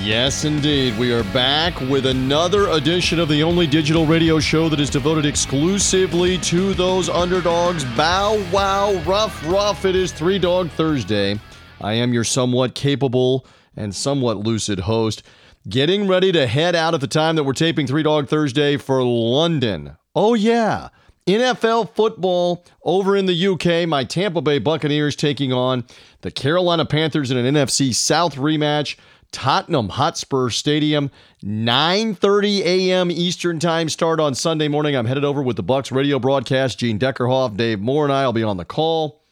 Yes, indeed. We are back with another edition of the only digital radio show that is devoted exclusively to those underdogs. Bow wow, rough, rough. It is Three Dog Thursday. I am your somewhat capable and somewhat lucid host, getting ready to head out at the time that we're taping Three Dog Thursday for London. Oh, yeah. NFL football over in the UK. My Tampa Bay Buccaneers taking on the Carolina Panthers in an NFC South rematch. Tottenham Hotspur Stadium, 9:30 a.m. Eastern Time start on Sunday morning. I'm headed over with the Bucs radio broadcast. Gene Deckerhoff, Dave Moore, and I will be on the call.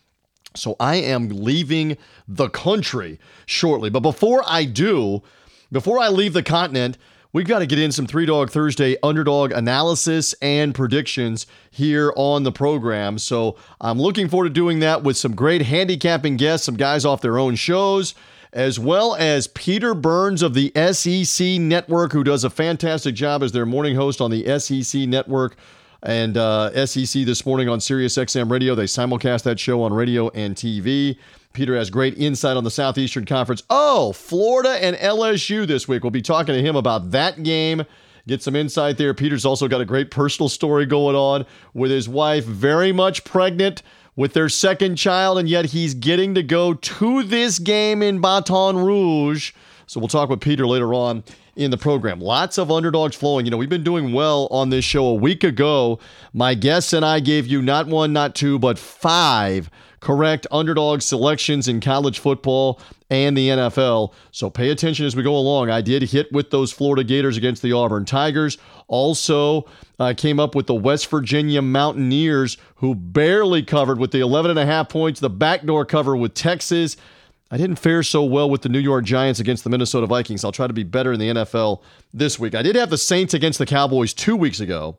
So I am leaving the country shortly. But before I do, before I leave the continent, we've got to get in some Three Dog Thursday underdog analysis and predictions here on the program. So I'm looking forward to doing that with some great handicapping guests, some guys off their own shows as well as Peter Burns of the SEC Network, who does a fantastic job as their morning host on the SEC Network and uh, SEC this morning on Sirius XM Radio. They simulcast that show on radio and TV. Peter has great insight on the Southeastern Conference. Oh, Florida and LSU this week. We'll be talking to him about that game. Get some insight there. Peter's also got a great personal story going on with his wife, very much pregnant with their second child, and yet he's getting to go to this game in Baton Rouge. So we'll talk with Peter later on in the program. Lots of underdogs flowing. You know, we've been doing well on this show. A week ago, my guests and I gave you not one, not two, but five correct underdog selections in college football and the NFL. So pay attention as we go along. I did hit with those Florida Gators against the Auburn Tigers. Also, uh, came up with the West Virginia Mountaineers, who barely covered with the 11 and a half points, the backdoor cover with Texas. I didn't fare so well with the New York Giants against the Minnesota Vikings. I'll try to be better in the NFL this week. I did have the Saints against the Cowboys two weeks ago.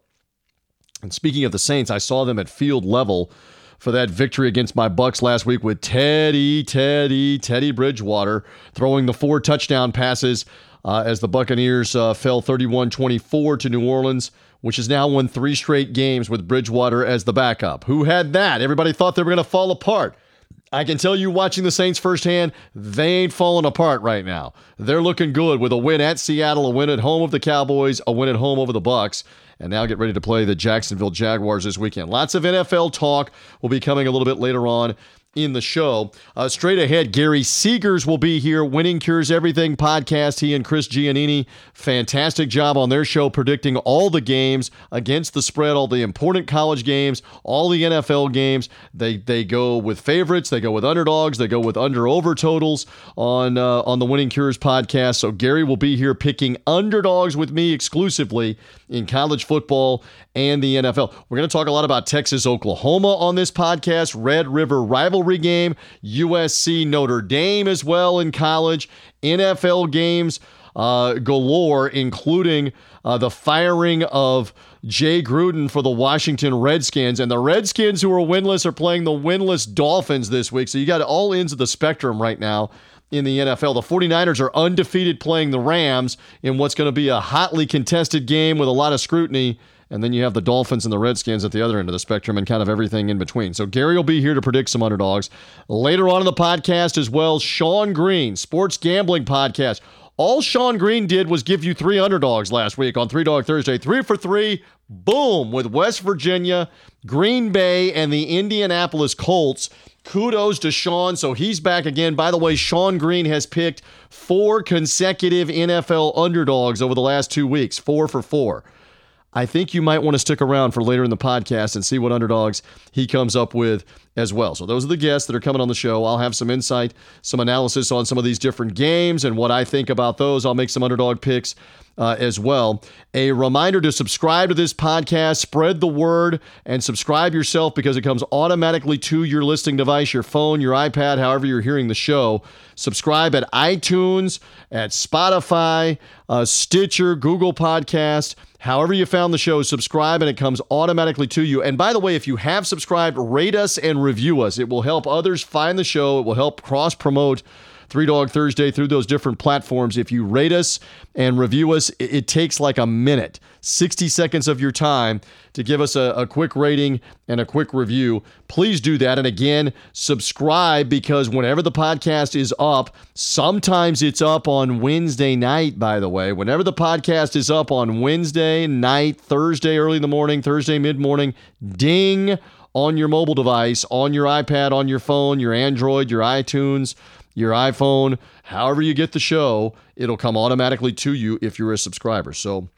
And speaking of the Saints, I saw them at field level for that victory against my Bucs last week with Teddy, Teddy, Teddy Bridgewater throwing the four touchdown passes uh, as the Buccaneers uh, fell 31 24 to New Orleans, which has now won three straight games with Bridgewater as the backup. Who had that? Everybody thought they were going to fall apart. I can tell you watching the Saints firsthand, they ain't falling apart right now. They're looking good with a win at Seattle, a win at home of the Cowboys, a win at home over the Bucs, and now get ready to play the Jacksonville Jaguars this weekend. Lots of NFL talk will be coming a little bit later on in the show. Uh, straight ahead, Gary Seegers will be here, Winning Cures Everything podcast. He and Chris Giannini, fantastic job on their show predicting all the games against the spread, all the important college games, all the NFL games. They they go with favorites, they go with underdogs, they go with under over totals on uh, on the Winning Cures podcast. So Gary will be here picking underdogs with me exclusively in college football and the NFL. We're going to talk a lot about Texas Oklahoma on this podcast, Red River rivalry game, USC Notre Dame as well in college, NFL games uh, galore, including uh, the firing of Jay Gruden for the Washington Redskins. And the Redskins, who are winless, are playing the winless Dolphins this week. So you got all ends of the spectrum right now in the NFL. The 49ers are undefeated playing the Rams in what's going to be a hotly contested game with a lot of scrutiny. And then you have the Dolphins and the Redskins at the other end of the spectrum and kind of everything in between. So Gary will be here to predict some underdogs. Later on in the podcast as well, Sean Green, sports gambling podcast. All Sean Green did was give you three underdogs last week on Three Dog Thursday. Three for three, boom, with West Virginia, Green Bay, and the Indianapolis Colts. Kudos to Sean. So he's back again. By the way, Sean Green has picked four consecutive NFL underdogs over the last two weeks, four for four. I think you might want to stick around for later in the podcast and see what underdogs he comes up with as well. So, those are the guests that are coming on the show. I'll have some insight, some analysis on some of these different games and what I think about those. I'll make some underdog picks uh, as well. A reminder to subscribe to this podcast, spread the word, and subscribe yourself because it comes automatically to your listening device, your phone, your iPad, however you're hearing the show. Subscribe at iTunes, at Spotify, uh, Stitcher, Google Podcast. However, you found the show, subscribe and it comes automatically to you. And by the way, if you have subscribed, rate us and review us. It will help others find the show, it will help cross promote Three Dog Thursday through those different platforms. If you rate us and review us, it, takes like a minute, 60 seconds of your time to give us a, a quick rating and a quick review. Please do that. And again, subscribe because whenever the podcast is up, sometimes it's up on Wednesday night, by the way. Whenever the podcast is up on Wednesday night, Thursday early in the morning, Thursday mid morning, ding on your mobile device, on your iPad, on your phone, your Android, your iTunes your iPhone, however you get the show, it'll come automatically to you if you're a subscriber. So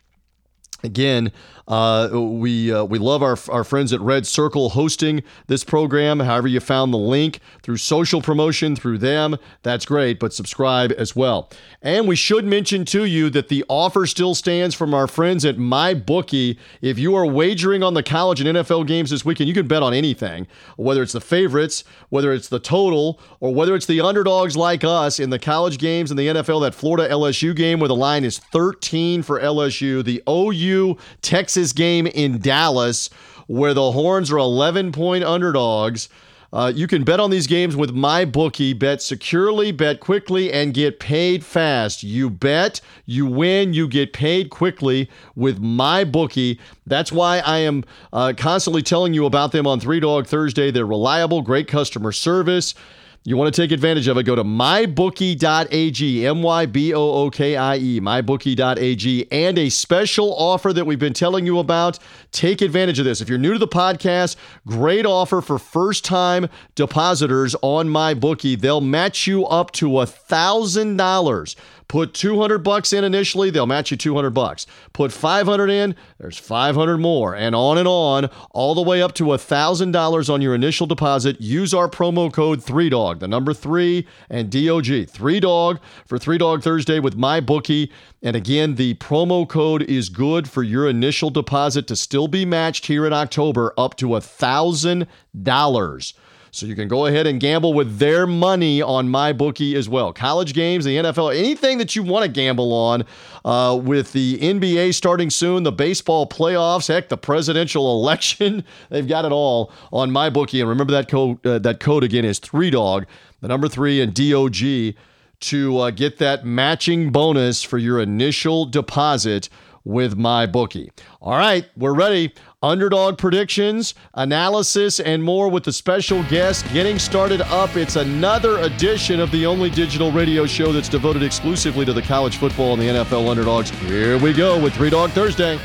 Again, uh, we uh, we love our, our friends at Red Circle hosting this program. However, you found the link through social promotion through them, that's great. But subscribe as well. And we should mention to you that the offer still stands from our friends at MyBookie. If you are wagering on the college and NFL games this weekend, you can bet on anything, whether it's the favorites, whether it's the total, or whether it's the underdogs like us in the college games and the NFL. That Florida LSU game where the line is 13 for LSU, the OU Texas game in Dallas, where the Horns are 11 point underdogs. Uh, you can bet on these games with MyBookie. Bet securely, bet quickly, and get paid fast. You bet, you win, you get paid quickly with MyBookie. That's why I am uh, constantly telling you about them on Three Dog Thursday. They're reliable, great customer service. You want to take advantage of it, go to mybookie.ag, M Y B O O K I E, mybookie.ag, and a special offer that we've been telling you about. Take advantage of this. If you're new to the podcast, great offer for first time depositors on MyBookie. They'll match you up to a $1,000 Put 200 bucks in initially, they'll match you 200 bucks. Put 500 in, there's 500 more, and on and on, all the way up to $1,000 on your initial deposit. Use our promo code 3DOG, the number 3 and DOG. 3DOG for 3 Dog Thursday with my bookie. And again, the promo code is good for your initial deposit to still be matched here in October up to $1,000. So you can go ahead and gamble with their money on my bookie as well. College games, the NFL, anything that you want to gamble on uh, with the NBA starting soon, the baseball playoffs, heck, the presidential election. They've got it all on my bookie. And remember that code, uh, that code again is 3DOG, the number three and DOG to uh, get that matching bonus for your initial deposit with my bookie. All right, we're ready underdog predictions, analysis, and more with the special guest getting started up. It's another edition of the only digital radio show that's devoted exclusively to the college football and the NFL underdogs. Here we go with Three Dog Thursday.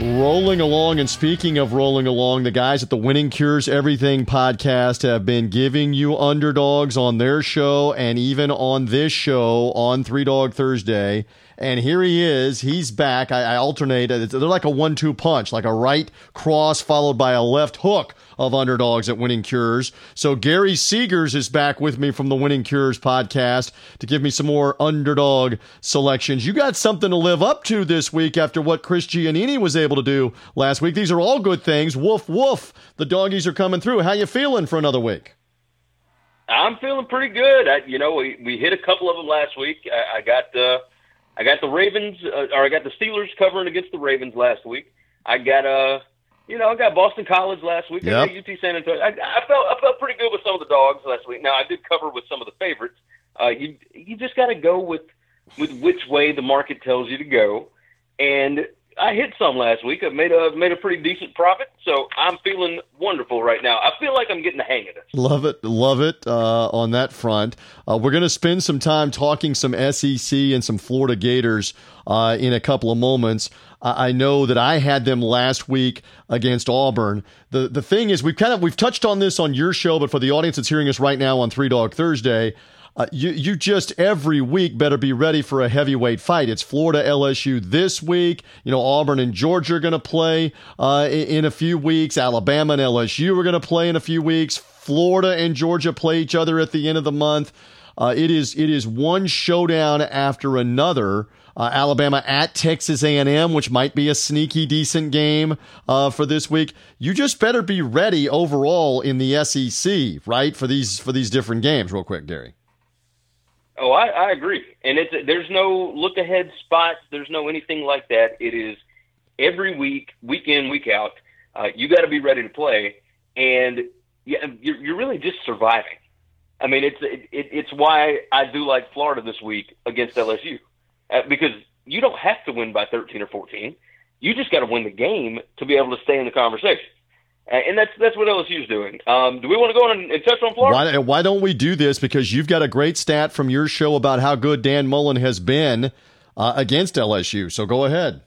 Rolling along, and speaking of rolling along, the guys at the Winning Cures Everything podcast have been giving you underdogs on their show and even on this show on Three Dog Thursday. And here he is. He's back. I, I alternate. They're like a one two punch, like a right cross followed by a left hook of underdogs at Winning Cures. So Gary Seegers is back with me from the Winning Cures podcast to give me some more underdog selections. You got something to live up to this week after what Chris Giannini was able to do last week. These are all good things. Woof woof. The doggies are coming through. How you feeling for another week? I'm feeling pretty good. I, you know, we, we hit a couple of them last week. I, I got uh, I got the Ravens, uh, or I got the Steelers covering against the Ravens last week. I got uh, you know, I got Boston College last week. Yep. I got UT San Antonio. I, I felt I felt pretty good with some of the dogs last week. Now I did cover with some of the favorites. Uh, you you just got to go with with which way the market tells you to go, and I hit some last week. I made a made a pretty decent profit, so I'm feeling wonderful right now. I feel like I'm getting the hang of this. Love it, love it. Uh, on that front, uh, we're going to spend some time talking some SEC and some Florida Gators uh, in a couple of moments. I know that I had them last week against Auburn. The the thing is, we've kind of we've touched on this on your show, but for the audience that's hearing us right now on Three Dog Thursday. Uh, you you just every week better be ready for a heavyweight fight. It's Florida LSU this week. You know Auburn and Georgia are going to play uh, in, in, a few weeks. Alabama and LSU are going to play in a few weeks. Florida and Georgia play each other at the end of the month. Uh, it is it is one showdown after another Uh, Alabama at Texas A&M, which might be a sneaky decent game uh, for this week. You just better be ready overall in the SEC, right? For these for these different games, real quick, Gary. Oh, I, I agree. And it's there's no look ahead spots. There's no anything like that. It is every week, week in, week out. Uh, you got to be ready to play, and yeah, you're, you're really just surviving. I mean, it's it, it's why I do like Florida this week against LSU uh, because you don't have to win by 13 or 14. You just got to win the game to be able to stay in the conversation. And that's that's what LSU is doing. Um, do we want to go on and, and touch on Florida? Why, why don't we do this? Because you've got a great stat from your show about how good Dan Mullen has been uh, against LSU. So go ahead.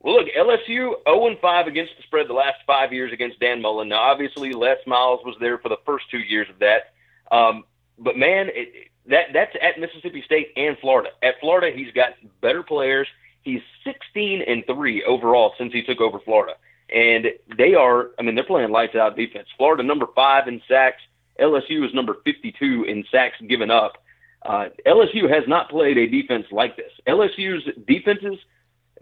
Well, look, LSU 0 5 against the spread the last five years against Dan Mullen. Now, obviously, Les Miles was there for the first two years of that. Um, but man, it, that that's at Mississippi State and Florida. At Florida, he's got better players. He's 16 and three overall since he took over Florida, and they are. I mean, they're playing lights out defense. Florida number five in sacks. LSU is number 52 in sacks given up. Uh, LSU has not played a defense like this. LSU's defenses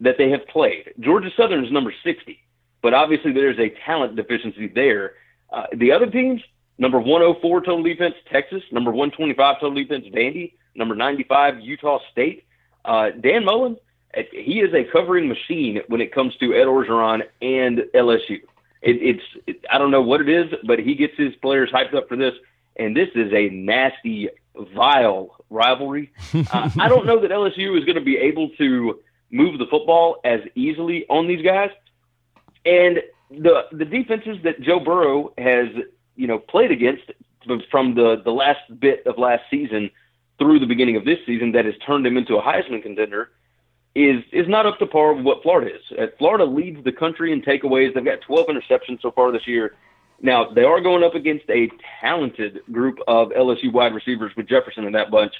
that they have played. Georgia Southern is number 60, but obviously there's a talent deficiency there. Uh, the other teams, Number 104 total defense, Texas. Number 125 total defense, Vandy. Number 95, Utah State. Uh, Dan Mullen, he is a covering machine when it comes to Ed Orgeron and LSU. It, it's it, I don't know what it is, but he gets his players hyped up for this, and this is a nasty, vile rivalry. Uh, I don't know that LSU is going to be able to move the football as easily on these guys, and the the defenses that Joe Burrow has you know played against from the the last bit of last season through the beginning of this season that has turned him into a Heisman contender is is not up to par with what Florida is. Uh, Florida leads the country in takeaways. They've got 12 interceptions so far this year. Now they are going up against a talented group of LSU wide receivers with Jefferson in that bunch,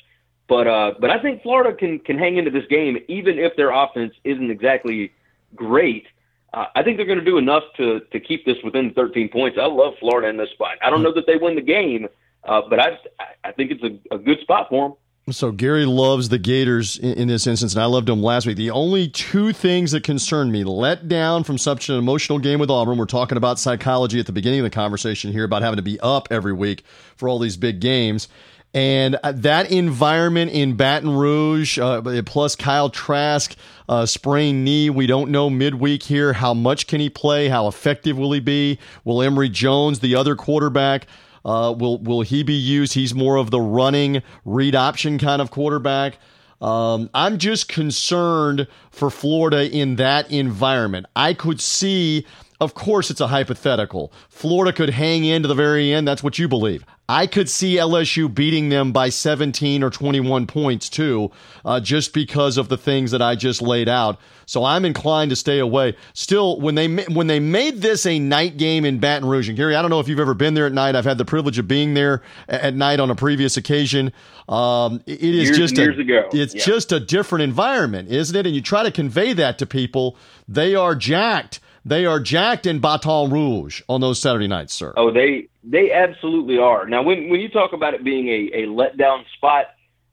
but uh, but I think Florida can can hang into this game even if their offense isn't exactly great uh, I think they're going to do enough to to keep this within 13 points. I love Florida in this spot. I don't know that they win the game, uh, but I I think it's a, a good spot for them. So Gary loves the Gators in, in, this instance, and I loved them last week. The only two things that concern me: let down from such an emotional game with Auburn. We're talking about psychology at the beginning of the conversation here about having to be up every week for all these big games. And uh, that environment in Baton Rouge, uh, plus Kyle Trask, uh, sprained knee. We don't know midweek here. How much can he play? How effective will he be? Will Emory Jones, the other quarterback, uh, will will he be used? He's more of the running read option kind of quarterback. Um, I'm just concerned for Florida in that environment. I could see of course, it's a hypothetical. Florida could hang in to the very end. That's what you believe. I could see LSU beating them by 17 or 21 points too, uh, just because of the things that I just laid out. So I'm inclined to stay away. Still, when they when they made this a night game in Baton Rouge, and Gary, I don't know if you've ever been there at night. I've had the privilege of being there at night on a previous occasion. Um, it is years, just years a, ago. It's yeah. just a different environment, isn't it? And you try to convey that to people. They are jacked they are jacked in Baton Rouge on those Saturday nights, sir. Oh, they they absolutely are. Now, when when you talk about it being a, a letdown spot,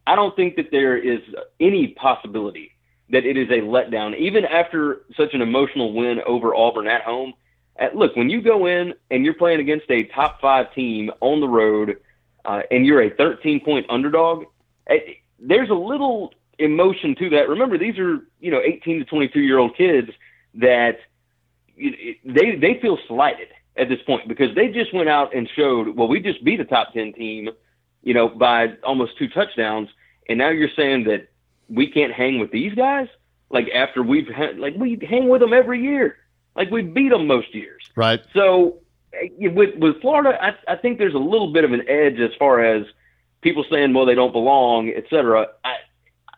I don't think that there is any possibility that it is a letdown, even after such an emotional win over Auburn at home. At, look, when you go in and you're playing against a top five team on the road, uh, and you're a 13 point underdog, it, there's a little emotion to that. Remember, these are you know 18 to 22 year old kids that they they feel slighted at this point because they just went out and showed well we just beat a top 10 team you know by almost two touchdowns. And now you're saying that we can't hang with these guys? Like after we've had, like we hang with them every year. Like we beat them most years. Right. So eh, with with Florida I I think there's a little bit of an edge as far as people saying well they don't belong etc I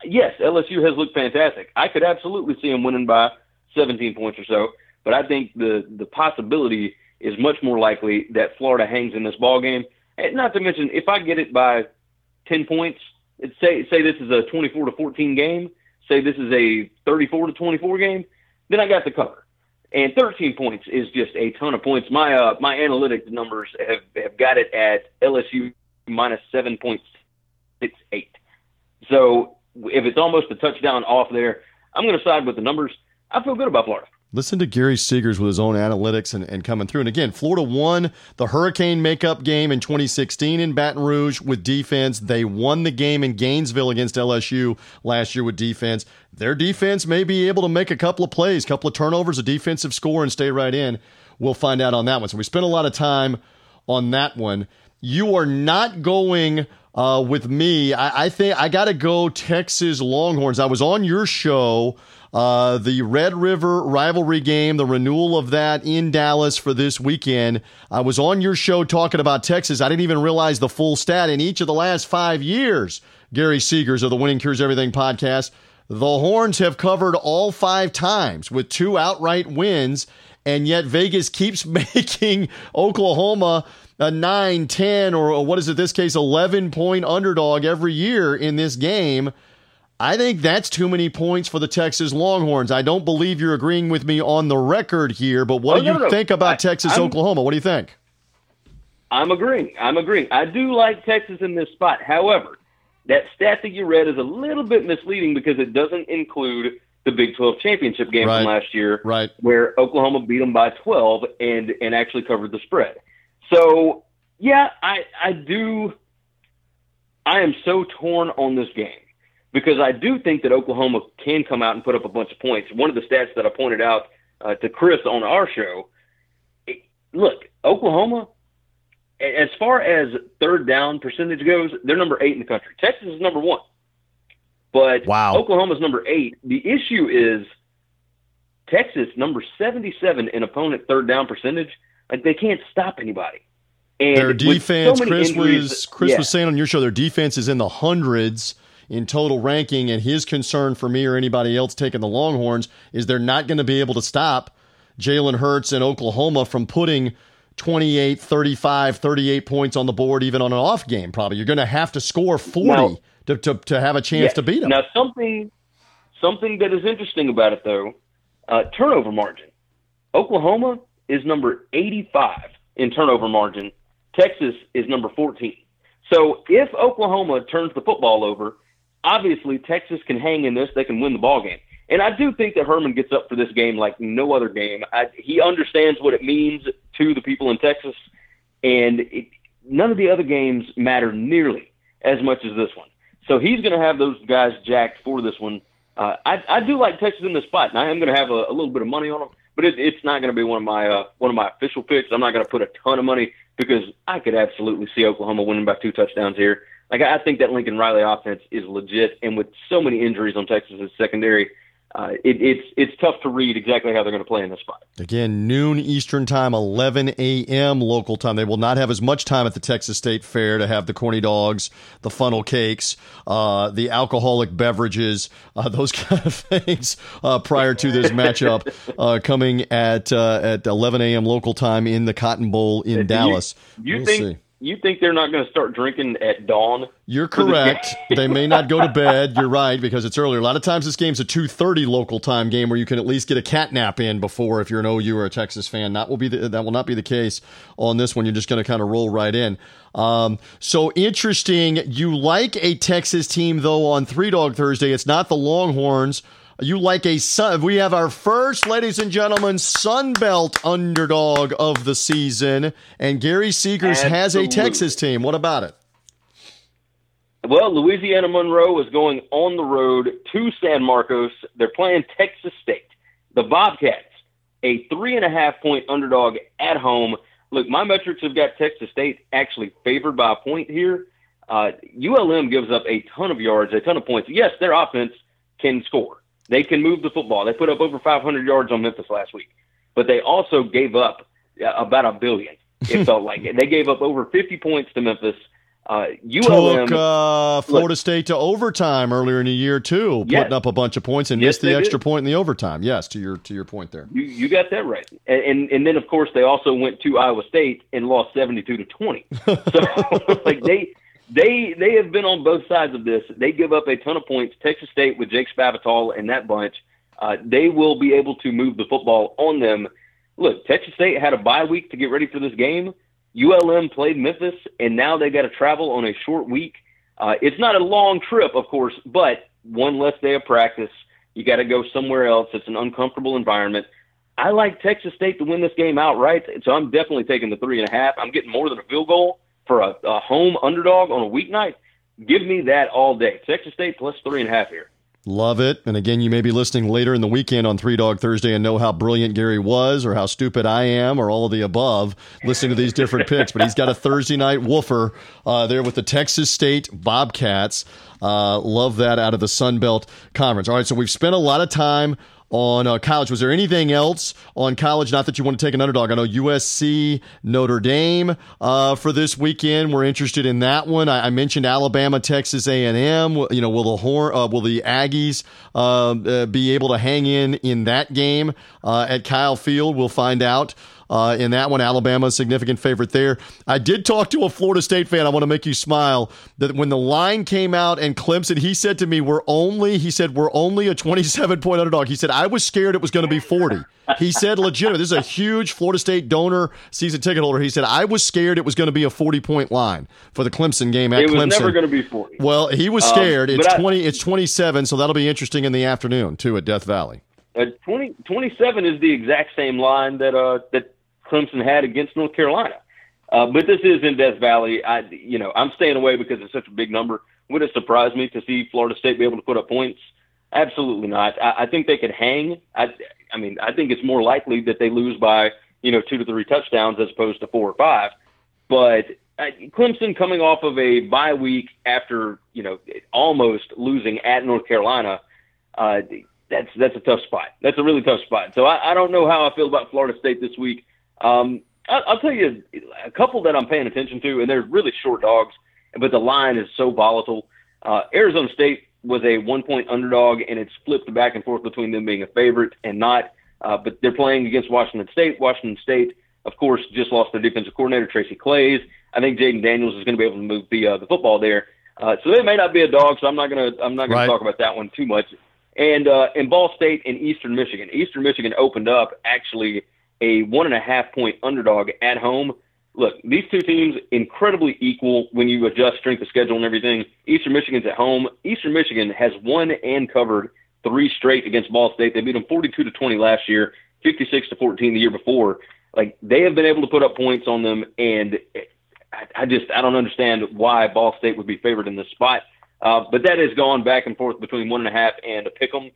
yes LSU has looked fantastic. I could absolutely see them winning by 17 points or so but I think the the possibility is much more likely that Florida hangs in this ball game. And not to mention, if I get it by ten points, say say this is a twenty four to fourteen game, say this is a thirty four to twenty four game, then I got the cover. And 13 points is just a ton of points. My uh, my analytics numbers have, have got it at LSU minus 7.68. So if it's almost a touchdown off there, I'm going to side with the numbers. I feel good about Florida. Listen to Gary Seegers with his own analytics and, and coming through. And again, Florida won the Hurricane makeup game in 2016 in Baton Rouge with defense. They won the game in Gainesville against LSU last year with defense. Their defense may be able to make a couple of plays, couple of turnovers, a defensive score, and stay right in. We'll find out on that one. So we spent a lot of time on that one. You are not going uh, with me. I, I think I got to go Texas Longhorns. I was on your show uh, the Red River rivalry game, the renewal of that in Dallas for this weekend. I was on your show talking about Texas. I didn't even realize the full stat in each of the last five years. Gary Seegers of the Winning Cures Everything podcast. The Horns have covered all five times with two outright wins, and yet Vegas keeps making Oklahoma a 9, 10, or what is it, this case, 11 point underdog every year in this game. I think that's too many points for the Texas Longhorns. I don't believe you're agreeing with me on the record here, but what oh, do you no, no. think about I, Texas I'm, Oklahoma? What do you think? I'm agreeing. I'm agreeing. I do like Texas in this spot. However, that stat that you read is a little bit misleading because it doesn't include the Big 12 championship game right. from last year, right. where Oklahoma beat them by 12 and and actually covered the spread. So yeah, I I do. I am so torn on this game because I do think that Oklahoma can come out and put up a bunch of points. One of the stats that I pointed out uh, to Chris on our show, it, look, Oklahoma, as far as third down percentage goes, they're number eight in the country. Texas is number one, but wow. Oklahoma's number eight. The issue is Texas number seventy-seven in opponent third down percentage. Like they can't stop anybody. And their defense, so Chris was Chris yeah. was saying on your show, their defense is in the hundreds in total ranking. And his concern for me or anybody else taking the Longhorns is they're not going to be able to stop Jalen Hurts and Oklahoma from putting 28, 35, 38 points on the board, even on an off game, probably. You're going to have to score 40 now, to, to, to have a chance yeah. to beat them. Now, something, something that is interesting about it, though, uh, turnover margin. Oklahoma is number 85 in turnover margin. Texas is number 14. So if Oklahoma turns the football over, obviously Texas can hang in this. They can win the ball game. And I do think that Herman gets up for this game like no other game. I, he understands what it means to the people in Texas, and it, none of the other games matter nearly as much as this one. So he's going to have those guys jacked for this one. Uh, I, I do like Texas in this spot, and I am going to have a, a little bit of money on them, but it, it's not going to be one of my uh, one of my official picks. I'm not going to put a ton of money because I could absolutely see Oklahoma winning by two touchdowns here. Like I think that Lincoln Riley offense is legit, and with so many injuries on Texas's secondary, uh, it, it's it's tough to read exactly how they're going to play in this spot. Again, noon Eastern time, 11 a.m. local time. They will not have as much time at the Texas State Fair to have the corny dogs, the funnel cakes, uh, the alcoholic beverages, uh, those kind of things uh, prior to this matchup uh, coming at uh, at 11 a.m. local time in the Cotton Bowl in you, Dallas. You we'll think? See. You think they're not going to start drinking at dawn? You're correct. they may not go to bed. You're right because it's earlier. A lot of times this game's a 2:30 local time game where you can at least get a cat nap in before if you're an OU or a Texas fan. That will be the, that will not be the case on this one. You're just going to kind of roll right in. Um, so interesting. You like a Texas team though on Three Dog Thursday. It's not the Longhorns. You like a sun. We have our first, ladies and gentlemen, Sun Belt underdog of the season, and Gary Seegers has a Texas team. What about it? Well, Louisiana Monroe is going on the road to San Marcos. They're playing Texas State. The Bobcats, a three and a half point underdog at home. Look, my metrics have got Texas State actually favored by a point here. Uh, ULM gives up a ton of yards, a ton of points. Yes, their offense can score. They can move the football. They put up over 500 yards on Memphis last week, but they also gave up about a billion. It felt like they gave up over 50 points to Memphis. Uh, ULM took uh, Florida look, State to overtime earlier in the year too, putting up a bunch of points and yes, missed the extra did. point in the overtime. Yes, to your to your point there. You, you got that right. And, and and then of course they also went to Iowa State and lost 72 to 20. So like they they they have been on both sides of this. They give up a ton of points. Texas State with Jake Spavital and that bunch, uh, they will be able to move the football on them. Look, Texas State had a bye week to get ready for this game. ULM played Memphis, and now they got to travel on a short week. Uh, it's not a long trip, of course, but one less day of practice. You got to go somewhere else. It's an uncomfortable environment. I like Texas State to win this game outright, so I'm definitely taking the three and a half. I'm getting more than a field goal for a, a home underdog on a weeknight. Give me that all day. Texas State plus three and a half here. Love it. And again, you may be listening later in the weekend on Three Dog Thursday and know how brilliant Gary was or how stupid I am or all of the above listening to these different picks. But he's got a Thursday night woofer uh, there with the Texas State Bobcats. Uh, love that out of the Sun Belt Conference. All right, so we've spent a lot of time on uh, college. Was there anything else on college? Not that you want to take an underdog. I know USC, Notre Dame uh, for this weekend. We're interested in that one. I, I mentioned Alabama, Texas A and M. You know, will the horn, uh, will the Aggies uh, uh, be able to hang in in that game uh, at Kyle Field? We'll find out uh, in that one. Alabama, a significant favorite there. I did talk to a Florida State fan. I want to make you smile. That when the line came out and Clemson, he said to me, "We're only," he said, "We're only a 27 point underdog." He said, "I was scared it was going to be 40." He said, "Legitimate. This is a huge Florida State donor season ticket holder." He said, "I was scared it was going to be a 40 point line for the Clemson game at it was Clemson." never going to be 40. Well, he was scared. Um, it's I- 20. It's 27, so that'll be interesting in the afternoon too at Death Valley. Uh, 20, 27 is the exact same line that uh, that Clemson had against North Carolina. Uh, but this is in Death Valley. I, you know, I'm staying away because it's such a big number. Would it surprise me to see Florida State be able to put up points? Absolutely not. I, I think they could hang. I, I mean, I think it's more likely that they lose by you know two to three touchdowns as opposed to four or five. But uh, Clemson coming off of a bye week after you know almost losing at North Carolina, uh, that's that's a tough spot. That's a really tough spot. So I, I don't know how I feel about Florida State this week. Um, I, I'll tell you a couple that I'm paying attention to, and they're really short dogs, but the line is so volatile. Uh, Arizona State was a one point underdog, and it's flipped back and forth between them being a favorite and not. Uh, but they're playing against Washington State. Washington State, of course, just lost their defensive coordinator Tracy Claeys. I think Jayden Daniels is going to be able to move the uh, the football there. Uh, so they may not be a dog. So I'm not gonna I'm not gonna Right. talk about that one too much. And uh, in Ball State and Eastern Michigan, Eastern Michigan opened up actually a one and a half point underdog at home. Look, these two teams incredibly equal when you adjust strength of schedule and everything. Eastern Michigan's at home. Eastern Michigan has won and covered three straight against Ball State. They beat them 42 to 20 last year, 56 to 14 the year before. Like they have been able to put up points on them, and I, I just I don't understand why Ball State would be favored in this spot. Uh, but that has gone back and forth between one and a half and a pick 'em.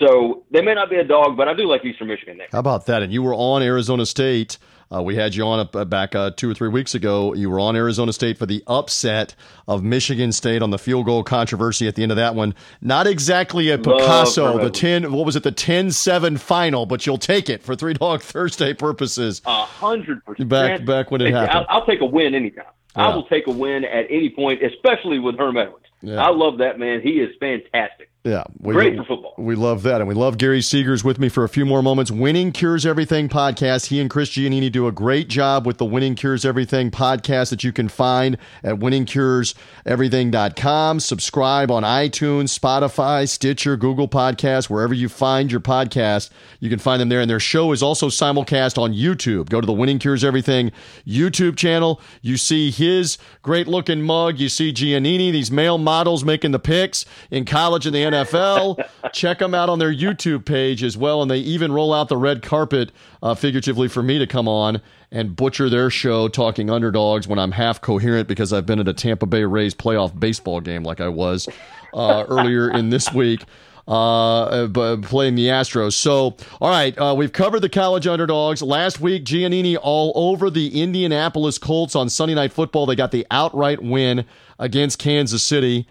So they may not be a dog, but I do like Eastern Michigan there. How about that? And you were on Arizona State. Uh, we had you on uh, back uh, two or three weeks ago. You were on Arizona State for the upset of Michigan State on the field goal controversy at the end of that one. Not exactly a Picasso, the 10, what was it, the 10 7 final, but you'll take it for Three Dog Thursday purposes. A hundred percent. Back- back when it happened. I'll, I'll take a win anytime. Yeah. I will take a win at any point, especially with Herm Edwards. Yeah. I love that man. He is fantastic. Yeah. We, Great for football. We love that. And we love Gary Seegers with me for a few more moments. Winning Cures Everything podcast. He and Chris Giannini do a great job with the Winning Cures Everything podcast that you can find at winningcureseverything.com. Subscribe on iTunes, Spotify, Stitcher, Google Podcasts, wherever you find your podcast. You can find them there. And their show is also simulcast on YouTube. Go to the Winning Cures Everything YouTube channel. You see his great looking mug. You see Giannini, these male models making the picks in college and the NFL. Check them out on their YouTube page as well. And they even roll out the red carpet, uh, figuratively, for me to come on and butcher their show talking underdogs when I'm half coherent because I've been at a Tampa Bay Rays playoff baseball game like I was uh, earlier in this week uh, b- playing the Astros. So, all right, uh, we've covered the college underdogs. Last week, Giannini all over the Indianapolis Colts on Sunday Night Football. They got the outright win against Kansas City.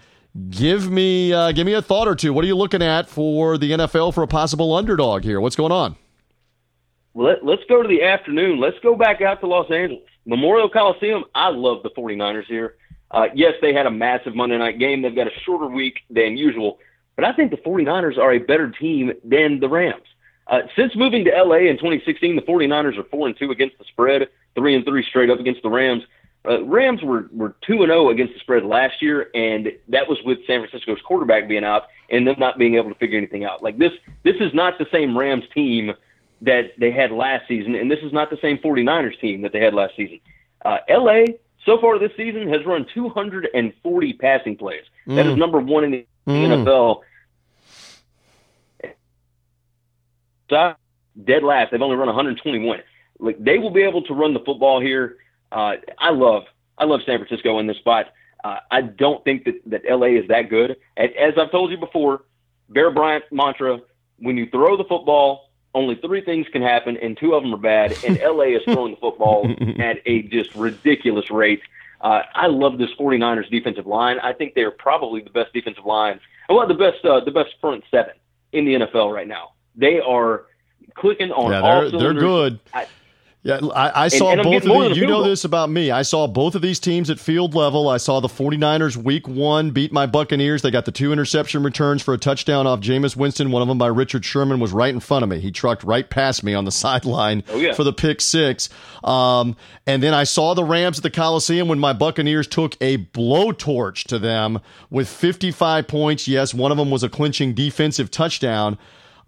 Give me, uh, give me a thought or two. What are you looking at for the NFL for a possible underdog here? What's going on? Let, let's go to the afternoon. Let's go back out to Los Angeles. Memorial Coliseum, I love the 49ers here. Uh, yes, they had a massive Monday night game. They've got a shorter week than usual, but I think the 49ers are a better team than the Rams. Uh, since moving to LA in 2016, the 49ers are 4 and 2 against the spread, 3 and 3 straight up against the Rams. Uh, Rams were were two and zero against the spread last year, and that was with San Francisco's quarterback being out and them not being able to figure anything out. Like this, this is not the same Rams team that they had last season, and this is not the same 49ers team that they had last season. Uh, LA so far this season has run 240 passing plays. Mm. That is mm. number one in the mm. NFL. Dead last. They've only run 121. Like they will be able to run the football here. Uh, I love I love San Francisco in this spot. Uh, I don't think that, that LA is that good. As, as I've told you before, Bear Bryant mantra: when you throw the football, only three things can happen, and two of them are bad. And LA is throwing the football at a just ridiculous rate. Uh, I love this 49ers defensive line. I think they're probably the best defensive line, well, the best uh, the best front seven in the NFL right now. They are clicking on yeah, all they're, They're good. I, yeah, I, I saw and, and both of these. You know this about me. I saw both of these teams at field level. I saw the 49ers week one beat my Buccaneers. They got the two interception returns for a touchdown off Jameis Winston. One of them by Richard Sherman was right in front of me. He trucked right past me on the sideline oh, yeah. for the pick six. Um, and then I saw the Rams at the Coliseum when my Buccaneers took a blowtorch to them with 55 points. Yes, one of them was a clinching defensive touchdown.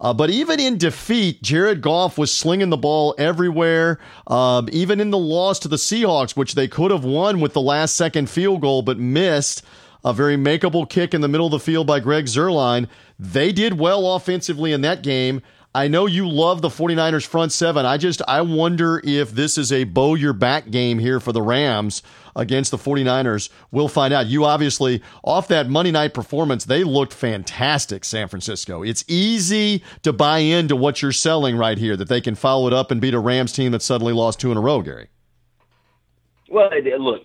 Uh, but even in defeat, Jared Goff was slinging the ball everywhere. Um, even in the loss to the Seahawks, which they could have won with the last second field goal, but missed a very makeable kick in the middle of the field by Greg Zuerlein. They did well offensively in that game. I know you love the 49ers front seven. I just I wonder if this is a bow your back game here for the Rams against the 49ers. We'll find out. You obviously off that Monday night performance, they looked fantastic, San Francisco. It's easy to buy into what you're selling right here that they can follow it up and beat a Rams team that suddenly lost two in a row, Gary. Well, look,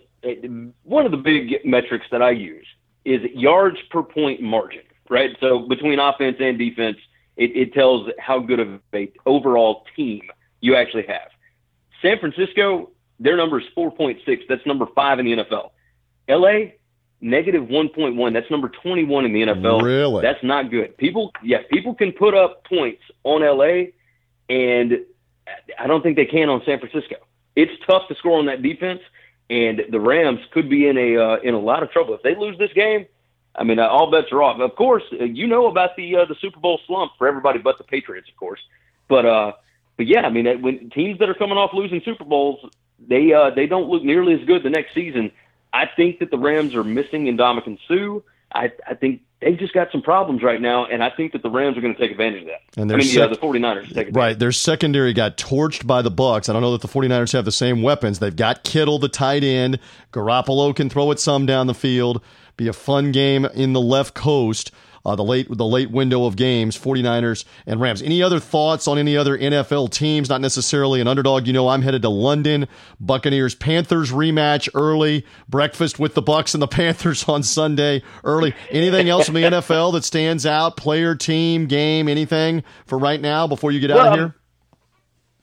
one of the big metrics that I use is yards per point margin, right? So between offense and defense – it, it tells how good of a overall team you actually have. San Francisco, their number is 4.6. That's number five in the NFL. LA, negative 1.1. That's number 21 in the NFL. Really? That's not good. People, yeah, people can put up points on LA, and I don't think they can on San Francisco. It's tough to score on that defense, and the Rams could be in a uh, in a lot of trouble if they lose this game. I mean, uh, all bets are off. Of course, uh, you know about the uh, the Super Bowl slump for everybody but the Patriots, of course. But uh, but yeah, I mean, when teams that are coming off losing Super Bowls, they uh, they don't look nearly as good the next season. I think that the Rams are missing Ndamukong Suh. I I think they've just got some problems right now, and I think that the Rams are going to take advantage of that. And I mean, sec- yeah, the 49ers take advantage. Right, their secondary got torched by the Bucs. I don't know that the 49ers have the same weapons. They've got Kittle, the tight end. Garoppolo can throw it some down the field. Be a fun game in the left coast. Uh, the late the late window of games, 49ers and Rams. Any other thoughts on any other NFL teams? Not necessarily an underdog. You know, I'm headed to London. Buccaneers Panthers rematch early. Breakfast with the Bucs and the Panthers on Sunday early. Anything else in the NFL that stands out? Player, team, game, anything for right now before you get well, out of here?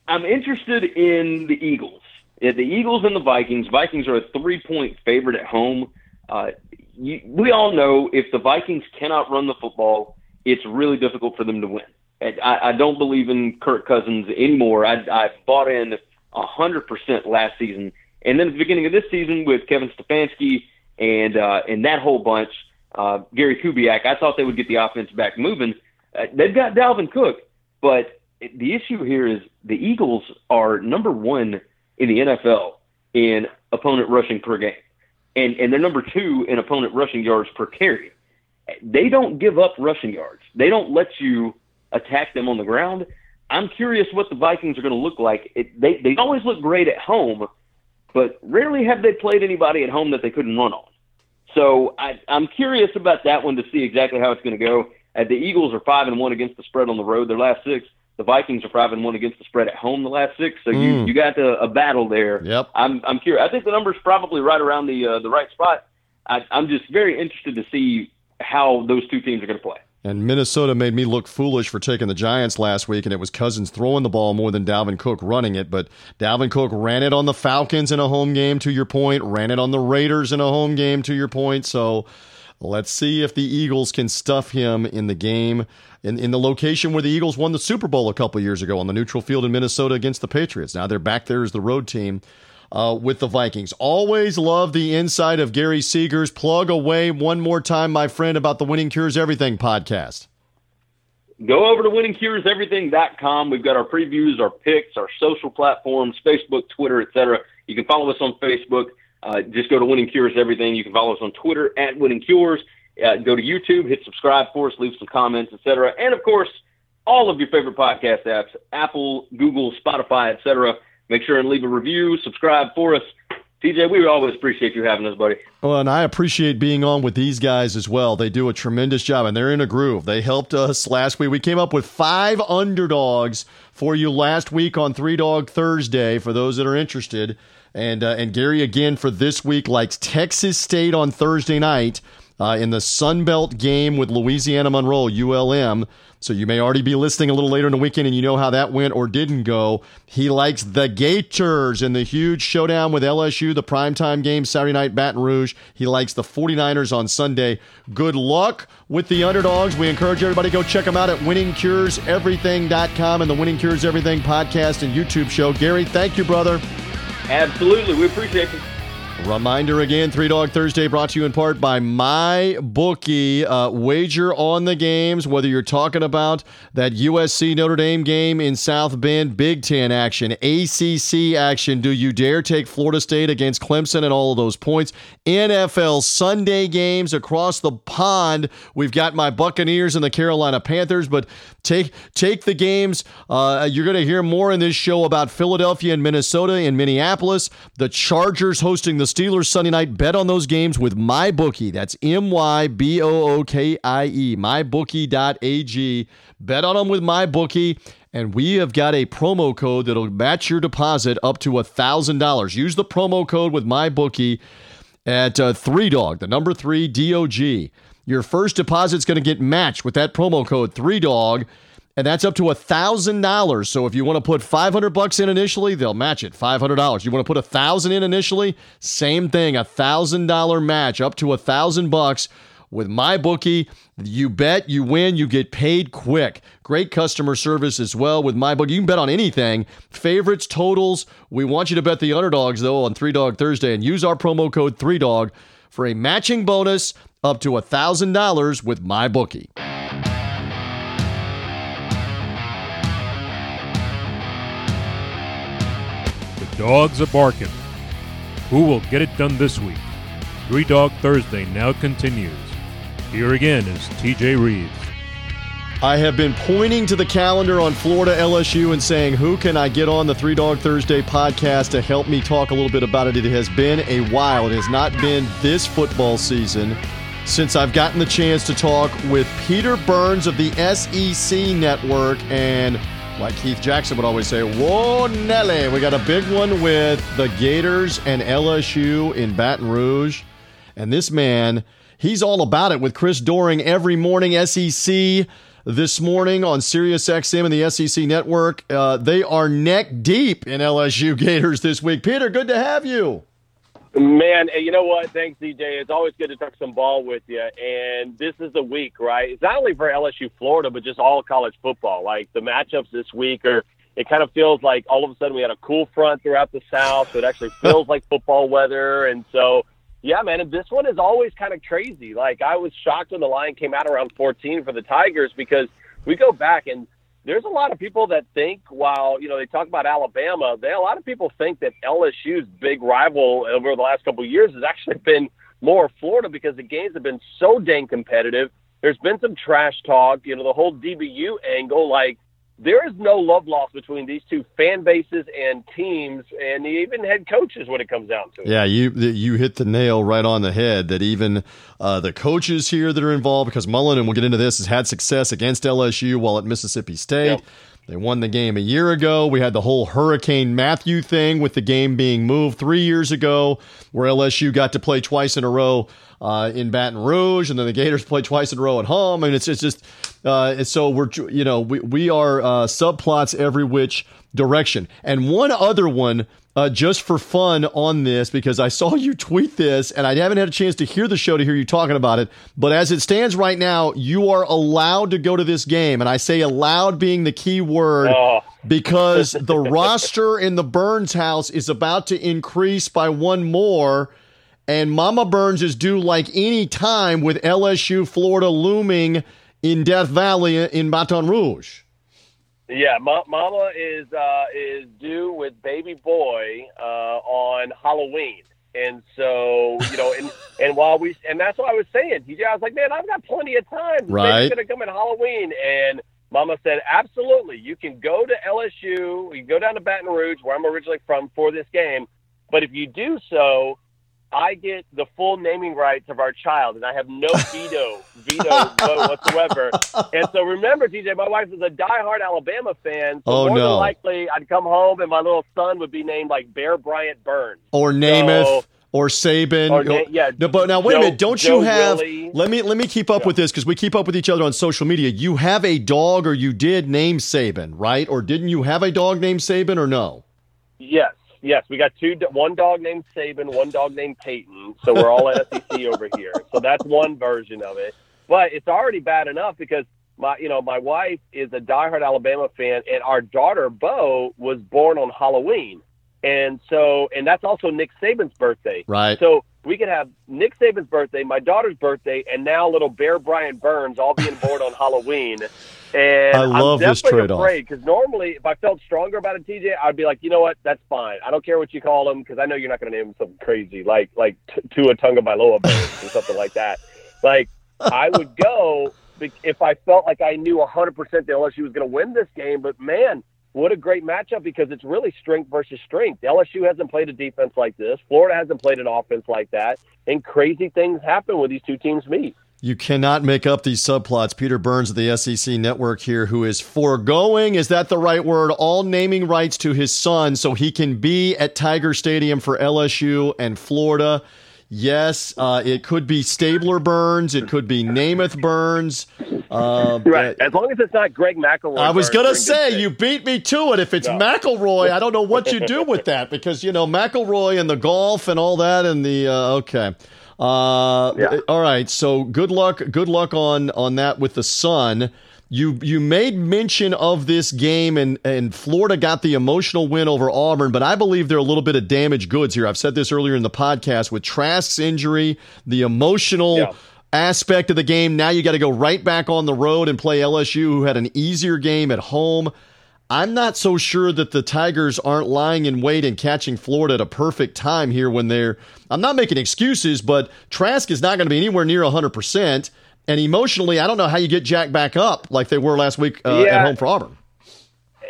I'm interested in the Eagles. Yeah, the Eagles and the Vikings. Vikings are a three point favorite at home. Uh, you, we all know if the Vikings cannot run the football, it's really difficult for them to win. I, I don't believe in Kirk Cousins anymore. I, I bought in a hundred percent last season, and then at the beginning of this season with Kevin Stefanski and uh, and that whole bunch, uh, Gary Kubiak, I thought they would get the offense back moving. Uh, they've got Dalvin Cook, but the issue here is the Eagles are number one in the NFL in opponent rushing per game and and they're number two in opponent rushing yards per carry. They don't give up rushing yards. They don't let you attack them on the ground. I'm curious what the Vikings are going to look like. It, they they always look great at home, but rarely have they played anybody at home that they couldn't run on. So I, I'm curious about that one to see exactly how it's going to go. Uh, the Eagles are five and one against the spread on the road. Their last six. The Vikings are five and one against the spread at home the last six, so you Mm. you got a, a battle there. Yep. I'm I'm curious. I think the number's probably right around the uh, the right spot. I, I'm just very interested to see how those two teams are going to play. And Minnesota made me look foolish for taking the Giants last week, and it was Cousins throwing the ball more than Dalvin Cook running it. But Dalvin Cook ran it on the Falcons in a home game, to your point, ran it on the Raiders in a home game, to your point. So let's see if the Eagles can stuff him in the game, in, in the location where the Eagles won the Super Bowl a couple years ago on the neutral field in Minnesota against the Patriots. Now they're back there as the road team. Uh, with the Vikings. Always love the insight of Gary Seegers. Plug away one more time, my friend, about the Winning Cures Everything podcast. Go over to winningcureseverything.com. We've got our previews, our picks, our social platforms, Facebook, Twitter, etc. You can follow us on Facebook. Uh, just go to Winning Cures Everything. You can follow us on Twitter at Winning Cures. Uh, go to YouTube, hit subscribe for us, leave some comments, etc. And of course, all of your favorite podcast apps, Apple, Google, Spotify, etc. Make sure and leave a review, subscribe for us. TJ, we always appreciate you having us, buddy. Well, and I appreciate being on with these guys as well. They do a tremendous job, and they're in a groove. They helped us last week. We came up with five underdogs for you last week on Three Dog Thursday. For those that are interested, and uh, and Gary again for this week likes Texas State on Thursday night uh, in the Sun Belt game with Louisiana Monroe ULM. So you may already be listening a little later in the weekend and you know how that went or didn't go. He likes the Gators in the huge showdown with LSU, the primetime game Saturday night, Baton Rouge. He likes the 49ers on Sunday. Good luck with the underdogs. We encourage everybody go check them out at winningcureseverything.com and the Winning Cures Everything podcast and YouTube show. Gary, thank you, brother. Absolutely. We appreciate you. Reminder again, Three Dog Thursday brought to you in part by My Bookie. Uh, wager on the games, whether you're talking about that USC Notre Dame game in South Bend, Big Ten action, ACC action. Do you dare take Florida State against Clemson and all of those points? NFL Sunday games across the pond. We've got my Buccaneers and the Carolina Panthers, but take take the games. Uh, you're going to hear more in this show about Philadelphia and Minnesota and Minneapolis. The Chargers hosting the Steelers Sunday night. Bet on those games with MyBookie. That's M Y B O O K I E, mybookie.ag. Bet on them with MyBookie. And we have got a promo code that'll match your deposit up to $1,000. Use the promo code with MyBookie at uh, 3Dog, the number 3 DOG. Your first deposit's going to get matched with that promo code 3Dog and that's up to a thousand dollars. So if you want to put five hundred bucks in initially, they'll match it five hundred dollars. You want to put a thousand in initially, same thing, a thousand dollar match up to a thousand bucks with my bookie. You bet, you win, you get paid quick. Great customer service as well with my book. You can bet on anything, favorites, totals. We want you to bet the underdogs though on Three Dog Thursday and use our promo code Three Dog for a matching bonus up to a thousand dollars with my bookie. Dogs are barking. Who will get it done this week? Three Dog Thursday now continues. Here again is TJ Reeves. I have been pointing to the calendar on Florida LSU and saying, who can I get on the Three Dog Thursday podcast to help me talk a little bit about it? It has been a while. It has not been this football season since I've gotten the chance to talk with Peter Burns of the SEC Network and like Keith Jackson would always say, Whoa, Nelly. We got a big one with the Gators and LSU in Baton Rouge. And this man, he's all about it with Chris Doering every morning, SEC this morning on Sirius XM and the SEC network. Uh, they are neck deep in LSU Gators this week. Peter, good to have you. Man, you know what? Thanks, TJ. It's always good to talk some ball with you. And this is the week, right? It's not only for LSU Florida, but just all college football. Like the matchups this week are, it kind of feels like all of a sudden we had a cool front throughout the South. So it actually feels like football weather. And so, yeah, man, and this one is always kind of crazy. Like I was shocked when the line came out around 14 for the Tigers because we go back and there's a lot of people that think while you know they talk about Alabama, they a lot of people think that LSU's big rival over the last couple of years has actually been more Florida because the games have been so dang competitive. There's been some trash talk, you know, the whole DBU angle. Like there is no love lost between these two fan bases and teams, and even head coaches when it comes down to it. Yeah, you you hit the nail right on the head. That even uh, the coaches here that are involved, because Mullen, and we'll get into this, has had success against LSU while at Mississippi State. Yep. They won the game a year ago. We had the whole Hurricane Matthew thing with the game being moved three years ago, where LSU got to play twice in a row uh, in Baton Rouge, and then the Gators play twice in a row at home. I mean, it's, it's just uh, so we're you know we we are uh, subplots every which direction. And one other one uh, just for fun on this because I saw you tweet this and I haven't had a chance to hear the show to hear you talking about it. But as it stands right now, you are allowed to go to this game. And I say allowed being the key word oh. because the roster in the Burns house is about to increase by one more. And Mama Burns is due like any time with LSU Florida looming in Death Valley in Baton Rouge. Yeah, Ma- Mama is uh, is due with baby boy uh, on Halloween, and so you know, and and while we and that's what I was saying, TJ, I was like, man, I've got plenty of time. Right, going to come at Halloween, and Mama said, absolutely, you can go to LSU, you can go down to Baton Rouge, where I'm originally from, for this game. But if you do so, I get the full naming rights of our child, and I have no veto veto vote whatsoever. And so remember, TJ, my wife is a diehard Alabama fan. So Oh, more no. than likely, I'd come home and my little son would be named like Bear Bryant Burns. or Namath So- or Saban. Or yeah, No, but now wait a minute. Don't Joe you have? Willie. Let me let me keep up with this because we keep up with each other on social media. You have a dog, or you did name Saban, right? Or didn't you have a dog named Saban, or no? Yes, yes, we got two. One dog named Saban, one dog named Peyton. So we're all SEC over here. So that's one version of it. But it's already bad enough because my, you know, my wife is a diehard Alabama fan, and our daughter Bo was born on Halloween, and so, and that's also Nick Saban's birthday. Right. So we could have Nick Saban's birthday, my daughter's birthday, and now little Bear Bryant Burns all being born on Halloween. And I love I'm this definitely trade-off. because normally, if I felt stronger about it, TJ, I'd be like, you know what, that's fine. I don't care what you call him because I know you're not going to name him something crazy like like T- Tua Tagovailoa or something like that. Like I would go if I felt like I knew 100% that LSU was going to win this game. But man, what a great matchup because it's really strength versus strength. LSU hasn't played a defense like this. Florida hasn't played an offense like that. And crazy things happen when these two teams meet. You cannot make up these subplots. Peter Burns of the SEC Network here, who is foregoing, is that the right word, all naming rights to his son so he can be at Tiger Stadium for LSU and Florida. Yes, uh, it could be Stabler Burns. It could be Namath Burns. Uh, Right. As long as it's not Greg McElroy. I was in good say you beat me to it. If it's No. McElroy, I don't know what you do with that because you know McElroy and the golf and all that and the uh, okay. Uh, Yeah. All right. So good luck. Good luck on on that with the sun. You you made mention of this game and and Florida got the emotional win over Auburn, but I believe they're a little bit of damaged goods here. I've said this earlier in the podcast with Trask's injury, the emotional Yeah. aspect of the game. Now you got to go right back on the road and play LSU, who had an easier game at home. I'm not so sure that the Tigers aren't lying in wait and catching Florida at a perfect time here when they're. I'm not making excuses, but Trask is not going to be anywhere near 100%. And emotionally, I don't know how you get Jack back up like they were last week uh, Yeah. at home for Auburn.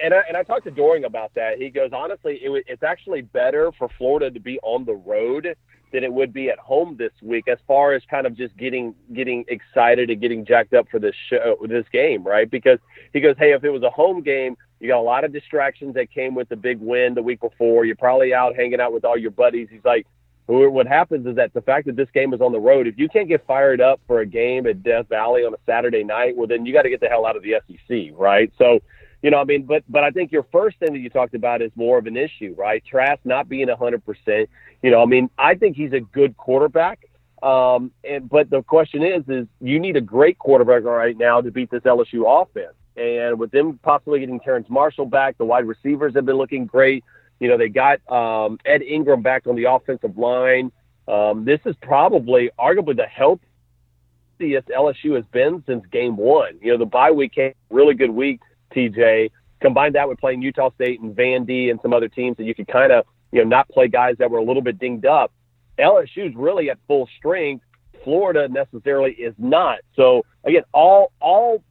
and I, and I talked to Doering about that. He goes, honestly, it, wa- it's actually better for Florida to be on the road than it would be at home this week, as far as kind of just getting getting excited and getting jacked up for this show, this game, right? Because he goes, hey, if it was a home game, you got a lot of distractions that came with the big win the week before. You're probably out hanging out with all your buddies. He's like, what happens is that the fact that this game is on the road, if you can't get fired up for a game at Death Valley on a Saturday night, well, then you got to get the hell out of the SEC, right? So, you know, I mean, but but I think your first thing that you talked about is more of an issue, right? Trask not being a hundred percent. You know, I mean, I think he's a good quarterback. Um, and but the question is, is you need a great quarterback right now to beat this LSU offense. And with them possibly getting Terrace Marshall back, the wide receivers have been looking great. You know, they got um, Ed Ingram back on the offensive line. Um, this is probably, arguably, the healthiest LSU has been since game one. You know, the bye week came really good week, TJ. Combine that with playing Utah State and Vandy and some other teams that you could kind of, you know, not play guys that were a little bit dinged up. LSU's really at full strength. Florida necessarily is not. So again, all all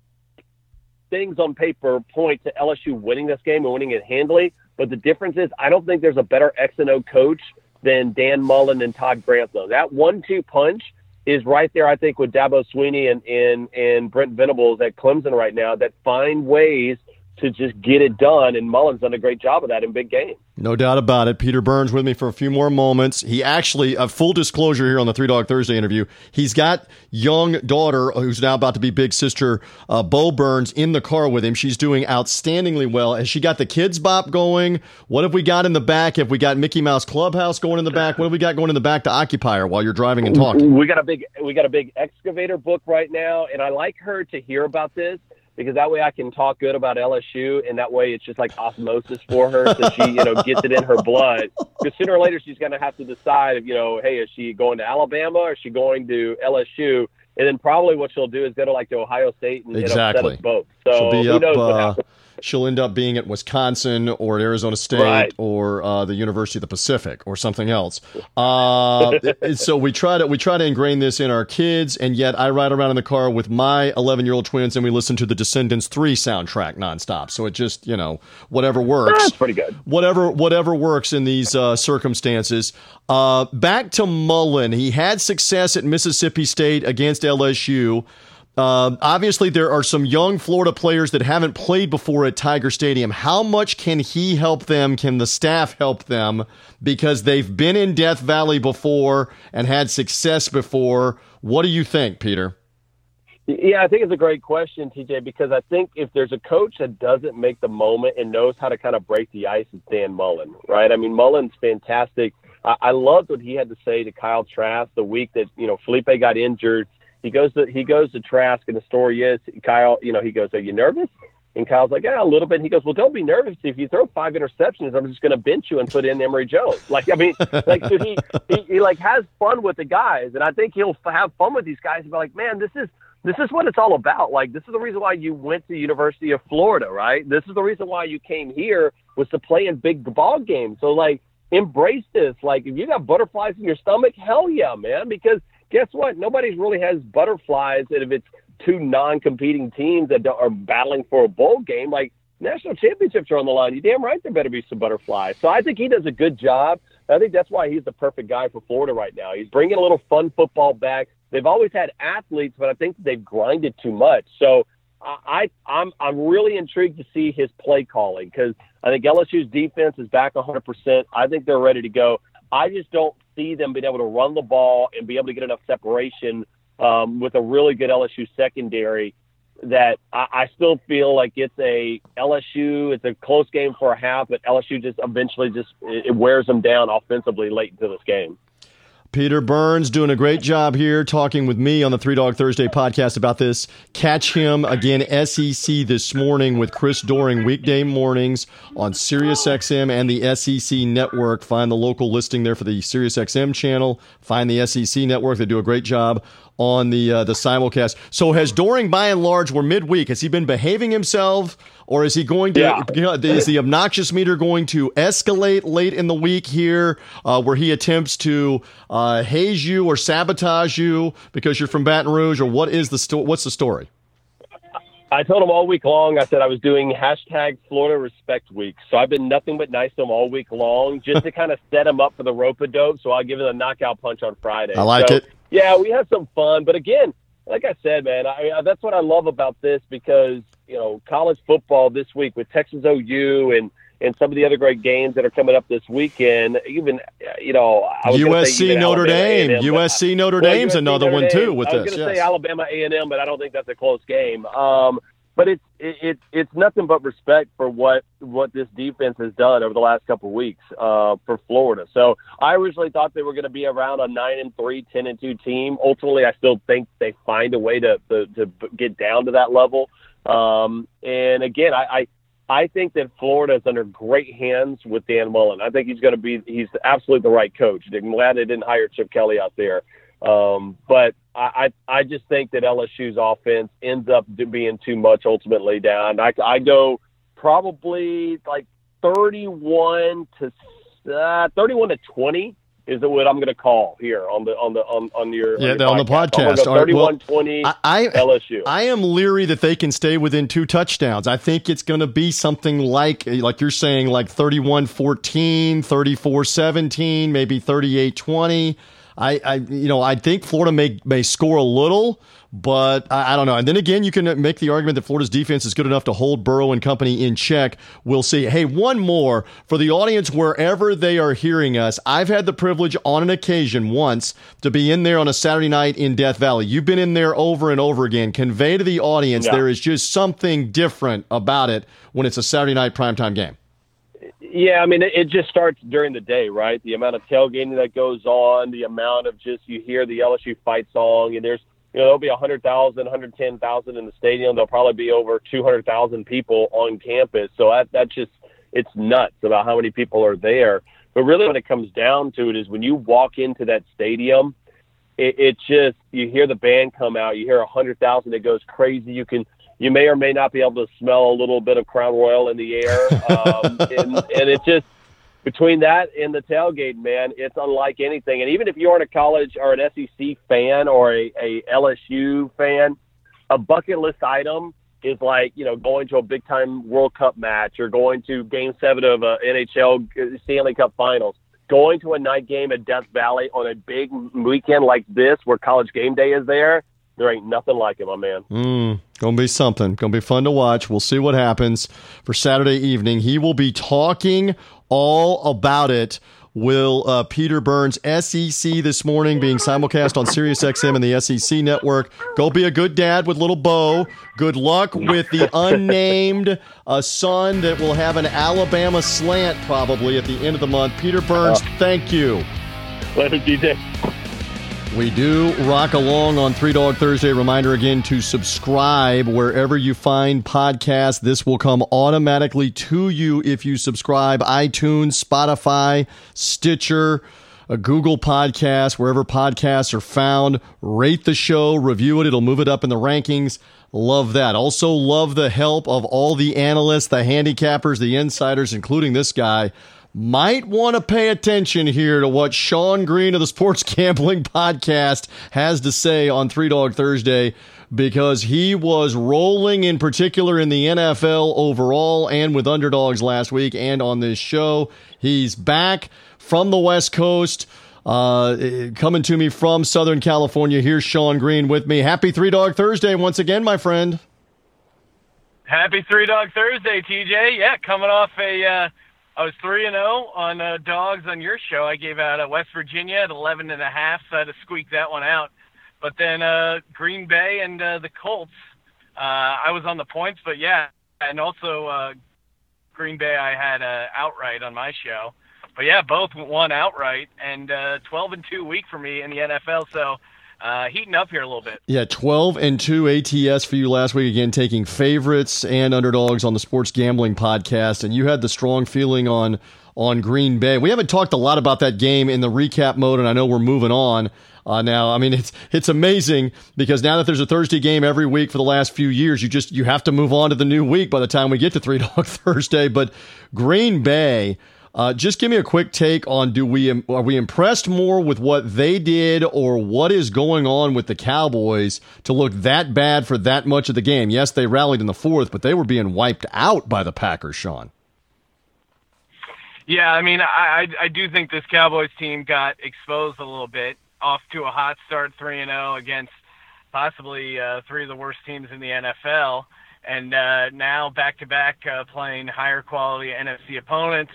things on paper point to LSU winning this game and winning it handily. But the difference is, I don't think there's a better X and O coach than Dan Mullen and Todd Grantham. That one-two punch is right there. I think with Dabo Swinney and and and Brent Venables at Clemson right now that find ways to just get it done. And Mullen's done a great job of that in big games. No doubt about it. Peter Burns with me for a few more moments. He actually, a full disclosure here on the Three Dog Thursday interview, he's got young daughter who's now about to be big sister, uh, Bo Burns, in the car with him. She's doing outstandingly well. Has she got the Kidz Bop going? What have we got in the back? Have we got Mickey Mouse Clubhouse going in the back? What have we got going in the back to Occupier while you're driving and talking? We got a big we got a big excavator book right now, and I like her to hear about this because that way I can talk good about LSU, and that way it's just like osmosis for her, so she you know gets it in her blood. Because sooner or later she's going to have to decide, if, you know, hey, is she going to Alabama or is she going to LSU? And then probably what she'll do is go to like to Ohio State and Exactly. set us both. So She'll be who up. knows what Uh, happens? She'll end up being at Wisconsin or at Arizona State Right. or uh, the University of the Pacific or something else. Uh, so we try to we try to ingrain this in our kids, and yet I ride around in the car with my 11 year old twins, and we listen to the Descendants three soundtrack nonstop. So it just you know whatever works That's pretty good. whatever whatever works in these uh, circumstances. Uh, back to Mullen, he had success at Mississippi State against LSU. Uh, obviously, there are some young Florida players that haven't played before at Tiger Stadium. How much can he help them? Can the staff help them? Because they've been in Death Valley before and had success before. What do you think, Peter? Yeah, I think it's a great question, TJ, because I think if there's a coach that doesn't make the moment and knows how to kind of break the ice, it's Dan Mullen, right? I mean, Mullen's fantastic. I, I loved what he had to say to Kyle Trask the week that you know Feleipe got injured. He goes to he goes to Trask, and the story is Kyle. You know, he goes, "Are you nervous?" And Kyle's like, "Yeah, a little bit." He goes, "Well, don't be nervous. If you throw five interceptions, I'm just going to bench you and put in Emory Jones." Like, I mean, like so he, he he like has fun with the guys, and I think he'll have fun with these guys. And be like, "Man, this is." this is what it's all about. Like, this is the reason why you went to University of Florida, right? This is the reason why you came here was to play in big ball games. So, like, embrace this. Like, if you got butterflies in your stomach, hell yeah, man. Because guess what? Nobody really has butterflies. And if it's two non-competing teams that are battling for a bowl game, like national championships are on the line. You damn right there better be some butterflies. So I think he does a good job. I think that's why he's the perfect guy for Florida right now. He's bringing a little fun football back. They've always had athletes, but I think they've grinded too much. So I, I'm I'm really intrigued to see his play calling because I think LSU's defense is back 100%. I think they're ready to go. I just don't see them being able to run the ball and be able to get enough separation um, with a really good LSU secondary. That I, I still feel like it's a LSU. It's a close game for a half, but LSU just eventually just it, wears them down offensively late into this game. Peter Burns doing a great job here talking with me on the Three Dog Thursday podcast about this. Catch him again, SEC this morning with Chris Doering weekday mornings on SiriusXM and the SEC network. Find the local listing there for the SiriusXM channel. Find the SEC network. They do a great job on the uh, the simulcast. So has Doering, by and large, we're midweek. Has he been behaving himself, or is he going to? Yeah. Is the obnoxious meter going to escalate late in the week here, uh, where he attempts to uh, haze you or sabotage you because you're from Baton Rouge, or what is the sto- What's the story? I told him all week long. I said I was doing hashtag Florida Respect Week, so I've been nothing but nice to him all week long, just to kind of set him up for the rope a dope. So I'll give him a knockout punch on Friday. I like So, it. Yeah, we had some fun, but again, like I said, man, I, I, that's what I love about this because you know college football this week with Texas OU and and some of the other great games that are coming up this weekend. Even you know, I was gonna say USC Notre Dame. A&M, USC Notre well, Dame's USC another Notre one too with I was going to yes. say Alabama A and M, but I don't think that's a close game. Um, but it's it, it, it's nothing but respect for what what this defense has done over the last couple of weeks uh, for Florida. So I originally thought they were going to be around a nine and three, 10 and two team. Ultimately, I still think they find a way to to, to get down to that level. Um, and again, I. I I think that Florida is under great hands with Dan Mullen. I think he's going to be he's absolutely the right coach. I'm glad they didn't hire Chip Kelly out there. Um, but I, I I just think that LSU's offense ends up being too much ultimately down. I, I go probably like 31 to uh, 31 to 20 is it what I'm going to call here on the on the on on your Yeah, on, your on the podcast. go right, well, I, I LSU. I am leery that they can stay within two touchdowns. I think it's going to be something like like you're saying like 31-14, 34-17, maybe 38-20. I, I you know, I think Florida may may score a little, but I, I don't know. And then again, you can make the argument that Florida's defense is good enough to hold Burrow and company in check. We'll see. Hey, one more for the audience wherever they are hearing us. I've had the privilege on an occasion once to be in there on a Saturday night in Death Valley. You've been in there over and over again. Convey to the audience Yeah. there is just something different about it when it's a Saturday night primetime game. Yeah, I mean, it, it just starts during the day, right? The amount of tailgating that goes on, the amount of just you hear the LSU fight song, and there's you know there'll be 100,000, 110,000 in the stadium. There'll probably be over 200,000 people on campus. So that that just it's nuts about how many people are there. But really, when it comes down to it, is when you walk into that stadium, it, it just you hear the band come out, you hear a 100,000, it goes crazy. You can you may or may not be able to smell a little bit of Crown Royal in the air, um, and, and it just between that and the tailgate, man, it's unlike anything. And even if you aren't a college or an SEC fan or a, a LSU fan, a bucket list item is like you know going to a big time World Cup match or going to Game Seven of a NHL Stanley Cup Finals. Going to a night game at Death Valley on a big weekend like this, where College Game Day is there, there ain't nothing like it, my man. Mm, gonna be something. Gonna be fun to watch. We'll see what happens for Saturday evening. He will be talking all about it. Will uh, Peter Burns SEC this morning being simulcast on SiriusXM and the SEC network? Go be a good dad with little Bo. Good luck with the unnamed uh, son that will have an Alabama slant probably at the end of the month. Peter Burns, uh, thank you. Later, TJ. We do rock along on Three Dog Thursday. Reminder again to subscribe wherever you find podcasts. This will come automatically to you if you subscribe. iTunes, Spotify, Stitcher, a Google Podcast, wherever podcasts are found. Rate the show, review it. It'll move it up in the rankings. Love that. Also, love the help of all the analysts, the handicappers, the insiders, including this guy might want to pay attention here to what Sean Green of the Sports Gambling Podcast has to say on Three Dog Thursday because he was rolling in particular in the NFL overall and with underdogs last week and on this show. He's back from the West Coast. Uh, coming to me from Southern California. Here's Sean Green with me. Happy Three Dog Thursday once again, my friend. Happy Three Dog Thursday, TJ. Yeah, coming off a uh, I was three and zero oh on uh, dogs on your show. I gave out uh, West Virginia at eleven and a half, so I had to squeak that one out. But then uh, Green Bay and uh, the Colts, uh, I was on the points, but yeah, and also uh, Green Bay I had uh, outright on my show. But yeah, both won outright, and uh, twelve and two week for me in the NFL. So uh, heating up here a little bit. Yeah, 12 and 2 ATS for you last week. Again, taking favorites and underdogs on the Sports Gambling Podcast. And you had the strong feeling on on Green Bay. We haven't talked a lot about that game in the recap mode, and I know we're moving on. Uh, now, I mean, it's it's amazing because now that there's a Thursday game every week for the last few years, you just you have to move on to the new week by the time we get to Three Dog Thursday. But Green Bay, uh, just give me a quick take on do we are we impressed more with what they did or what is going on with the Cowboys to look that bad for that much of the game? Yes, they rallied in the fourth, but they were being wiped out by the Packers, Sean. Yeah, I mean, I I do think this Cowboys team got exposed a little bit off to a hot start, three and zero oh against possibly uh, three of the worst teams in the NFL, and uh, now back to back playing higher quality NFC opponents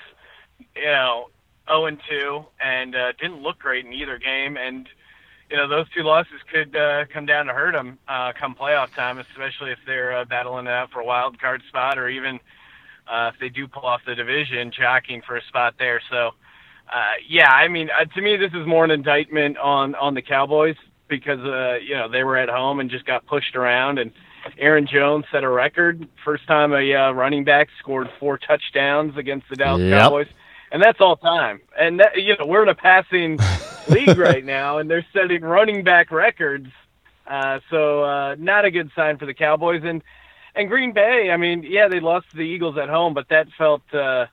you know, 0 and 2, and uh, didn't look great in either game. And you know, those two losses could uh, come down to hurt them uh, come playoff time, especially if they're uh, battling it out for a wild card spot, or even uh, if they do pull off the division, jockeying for a spot there. So, uh, yeah, I mean, uh, to me, this is more an indictment on on the Cowboys because uh, you know they were at home and just got pushed around and. Aaron Jones set a record. First time a uh, running back scored four touchdowns against the Dallas yep. Cowboys and that's all time. And that, you know, we're in a passing league right now, and they're setting running back records. Uh, so uh, not a good sign for the Cowboys and and Green Bay. I mean, yeah, they lost to the Eagles at home, but that felt, uh,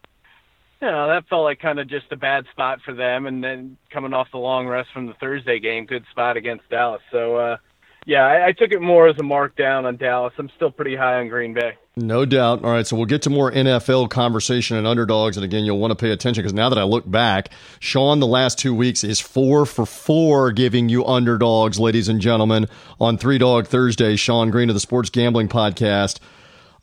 you know, that felt like kind of just a bad spot for them. And then coming off the long rest from the Thursday game, good spot against Dallas. So uh, yeah, I, I took it more as a markdown on Dallas. I'm still pretty high on Green Bay. No doubt. All right, so we'll get to more NFL conversation and underdogs. And again, you'll want to pay attention because now that I look back, Sean, the last two weeks is four for four giving you underdogs, ladies and gentlemen, on Three Dog Thursday. Sean Green of the Sports Gambling Podcast.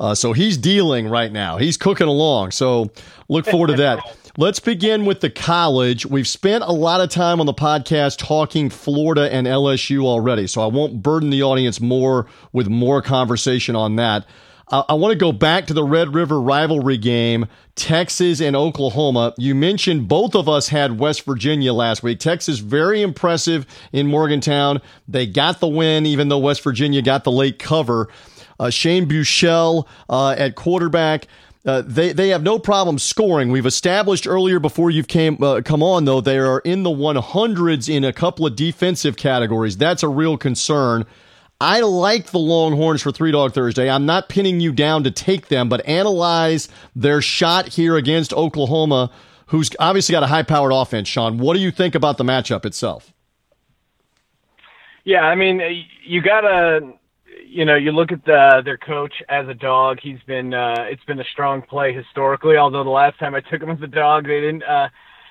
Uh, so he's dealing right now. He's cooking along. So look forward to that. Let's begin with the college. We've spent a lot of time on the podcast talking Florida and LSU already, so I won't burden the audience more with more conversation on that. I, I want to go back to the Red River rivalry game, Texas and Oklahoma. You mentioned both of us had West Virginia last week. Texas very impressive in Morgantown. They got the win, even though West Virginia got the late cover. Uh, Shane Buechele uh, at quarterback. Uh, they they have no problem scoring. We've established earlier before you've came uh, come on though they are in the 100s in a couple of defensive categories. That's a real concern. I like the Longhorns for Three Dog Thursday. I'm not pinning you down to take them, but analyze their shot here against Oklahoma, who's obviously got a high powered offense. Sean, what do you think about the matchup itself? Yeah, I mean, you gotta, you know, you look at the, their coach as a dog. He's been, uh, it's been a strong play historically. Although the last time I took him as a dog, they didn't, uh,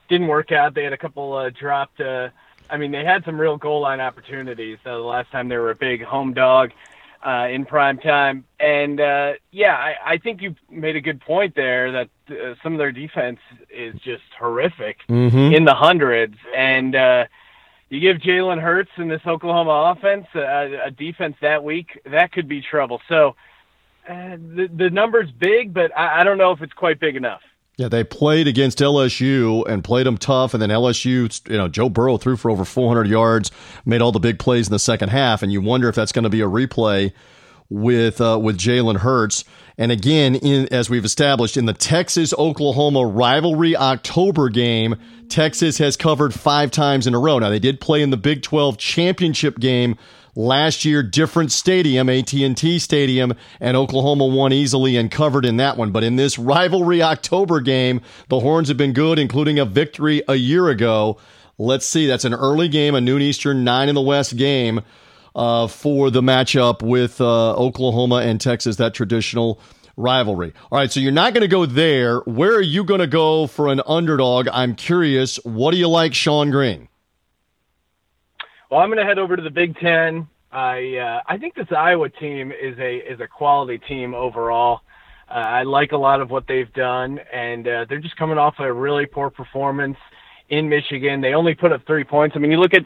didn't work out. They had a couple uh, dropped. Uh, I mean, they had some real goal line opportunities. Uh, the last time they were a big home dog uh, in prime time, and uh, yeah, I, I think you made a good point there that uh, some of their defense is just horrific mm-hmm. in the hundreds, and uh, you give Jalen Hurts and this Oklahoma offense a, a defense that week, that could be trouble. So. Uh, the the number's big, but I, I don't know if it's quite big enough. Yeah, they played against LSU and played them tough, and then LSU, you know, Joe Burrow threw for over 400 yards, made all the big plays in the second half, and you wonder if that's going to be a replay with uh, with Jalen Hurts. And again, in, as we've established in the Texas Oklahoma rivalry October game, Texas has covered five times in a row. Now they did play in the Big 12 championship game Last year, different stadium, AT&T Stadium, and Oklahoma won easily and covered in that one. But in this rivalry October game, the Horns have been good, including a victory a year ago. Let's see. That's an early game, a noon Eastern, nine in the West game uh, for the matchup with uh, Oklahoma and Texas, that traditional rivalry. All right, so you're not going to go there. Where are you going to go for an underdog? I'm curious. What do you like, Sean Green? Well, I'm going to head over to the Big Ten. I uh, I think this Iowa team is a is a quality team overall. Uh, I like a lot of what they've done, and uh, they're just coming off a really poor performance in Michigan. They only put up three points. I mean, you look at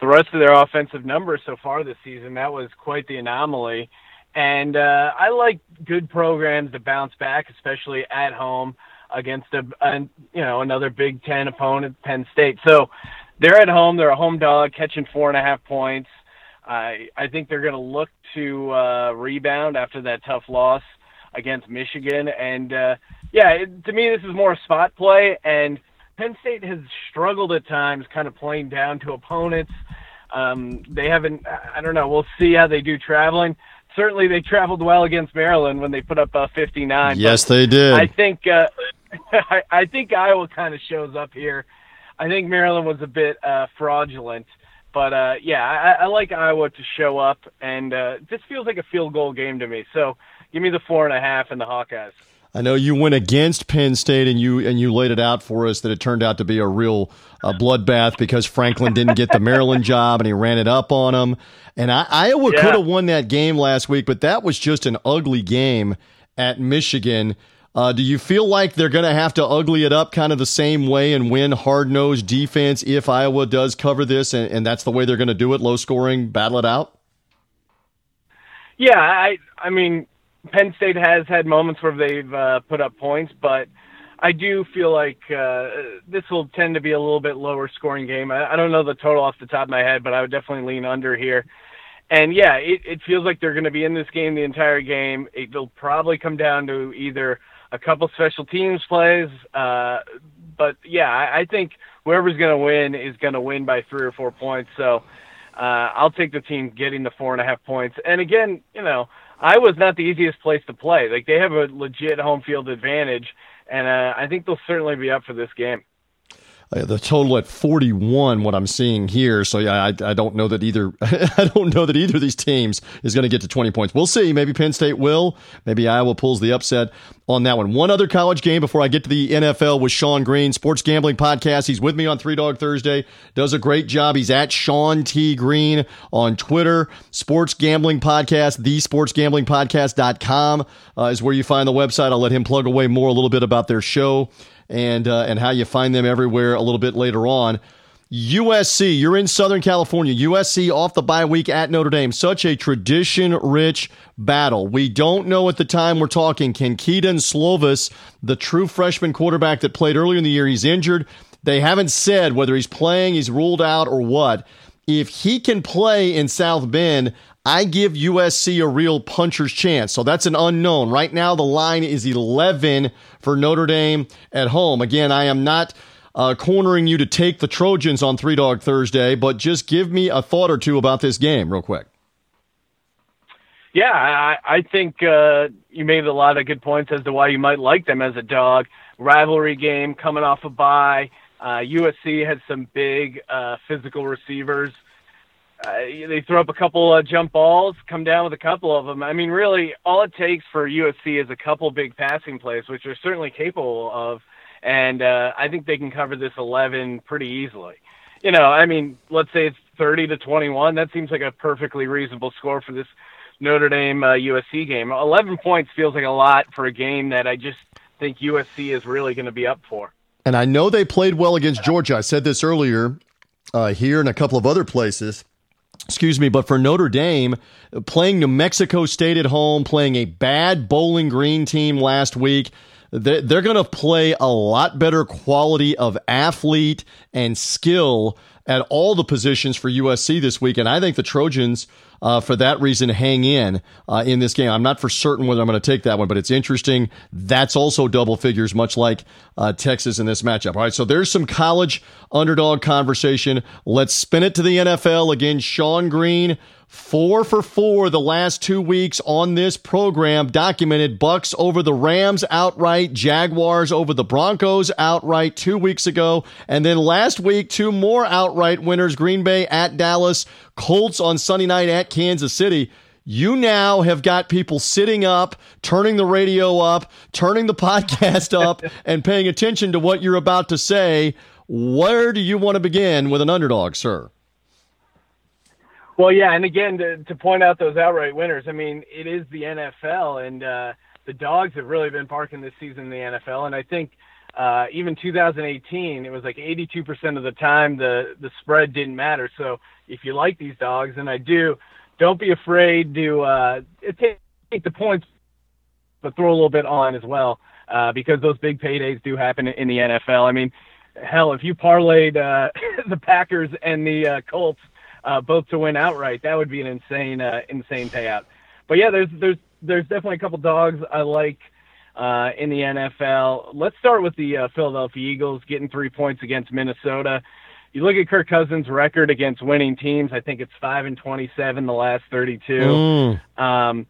the rest of their offensive numbers so far this season. That was quite the anomaly. And uh, I like good programs to bounce back, especially at home against a, a you know another Big Ten opponent, Penn State. So they're at home. They're a home dog, catching four and a half points. I I think they're going to look to uh, rebound after that tough loss against Michigan. And uh, yeah, it, to me, this is more a spot play. And Penn State has struggled at times, kind of playing down to opponents. Um, they haven't. I don't know. We'll see how they do traveling. Certainly, they traveled well against Maryland when they put up uh, 59. Yes, they did. I think. Uh, I, I think Iowa kind of shows up here I think Maryland was a bit uh, fraudulent. But uh, yeah, I, I like Iowa to show up, and uh, this feels like a field goal game to me. So give me the four and a half and the Hawkeyes. I know you went against Penn State, and you and you laid it out for us that it turned out to be a real uh, bloodbath because Franklin didn't get the Maryland job, and he ran it up on him. And I, Iowa yeah. could have won that game last week, but that was just an ugly game at Michigan. Uh, do you feel like they're going to have to ugly it up kind of the same way and win hard nosed defense if Iowa does cover this and, and that's the way they're going to do it, low scoring, battle it out? Yeah, I I mean Penn State has had moments where they've uh, put up points, but I do feel like uh, this will tend to be a little bit lower scoring game. I, I don't know the total off the top of my head, but I would definitely lean under here. And yeah, it, it feels like they're going to be in this game the entire game. It'll probably come down to either a couple special teams plays. Uh, but yeah, I, I think whoever's going to win is going to win by three or four points. So uh, I'll take the team getting the four and a half points. And again, you know, Iowa's not the easiest place to play. Like they have a legit home field advantage, and uh, I think they'll certainly be up for this game. Uh, the total at 41 what i'm seeing here. So yeah i, I don't know that either i don't know that either of these teams is going to get to 20 points. We'll see. Maybe penn state will. Maybe iowa pulls the upset on that one. One other college game before i get to the nfl with sean green sports gambling podcast. He's with me on three dog thursday. Does a great job. He's at sean t. Green on twitter. Sports gambling podcast the sports gambling podcast.com uh, is where you find the website. I'll let him plug away more a little bit about their show and uh, and how you find them everywhere a little bit later on. USC, you're in Southern California. USC off the bye week at Notre Dame. Such a tradition rich battle. We don't know at the time we're talking. Can Kedon Slovis, the true freshman quarterback that played earlier in the year, he's injured. They haven't said whether he's playing, he's ruled out, or what. If he can play in South Bend, I give USC a real puncher's chance. So that's an unknown. Right now, the line is 11 for Notre Dame at home. Again, I am not uh, cornering you to take the Trojans on Three Dog Thursday, but just give me a thought or two about this game, real quick. Yeah, I, I think uh, you made a lot of good points as to why you might like them as a dog. Rivalry game coming off a bye. Uh, USC has some big uh, physical receivers. Uh, they throw up a couple jump balls, come down with a couple of them. I mean, really, all it takes for USC is a couple big passing plays, which they're certainly capable of, and uh, I think they can cover this 11 pretty easily. You know, I mean, let's say it's 30 to 21. That seems like a perfectly reasonable score for this Notre Dame uh, USC game. 11 points feels like a lot for a game that I just think USC is really going to be up for. And I know they played well against Georgia. I said this earlier uh, here and a couple of other places. Excuse me, but for Notre Dame, playing New Mexico State at home, playing a bad Bowling Green team last week, they're going to play a lot better quality of athlete and skill at all the positions for USC this week. And I think the Trojans, uh, for that reason, hang in uh, in this game. I'm not for certain whether I'm going to take that one, but it's interesting. That's also double figures, much like uh, Texas in this matchup. All right, so there's some college underdog conversation. Let's spin it to the NFL again. Sean Green Four for four the last two weeks on this program documented Bucs over the Rams outright, Jaguars over the Broncos outright two weeks ago, and then last week two more outright winners: Green Bay at Dallas, Colts on Sunday night at Kansas City. You now have got people sitting up, turning the radio up, turning the podcast up, and paying attention to what you're about to say. Where do you want to begin with an underdog, sir? Well, yeah, and again to to point out those outright winners. I mean, it is the NFL, and uh, the dogs have really been parking this season in the NFL. And I think uh, even 2018, it was like 82% of the time the the spread didn't matter. So if you like these dogs, and I do, don't be afraid to uh, take, take the points, but throw a little bit on as well, uh, because those big paydays do happen in the NFL. I mean, hell, if you parlayed uh, the Packers and the uh, Colts uh, both to win outright. That would be an insane, uh, insane payout. But yeah, there's there's there's definitely a couple dogs I like uh, in the NFL. Let's start with the uh, Philadelphia Eagles getting three points against Minnesota. You look at Kirk Cousins' record against winning teams. I think it's five and twenty-seven the last thirty-two. Mm. Um,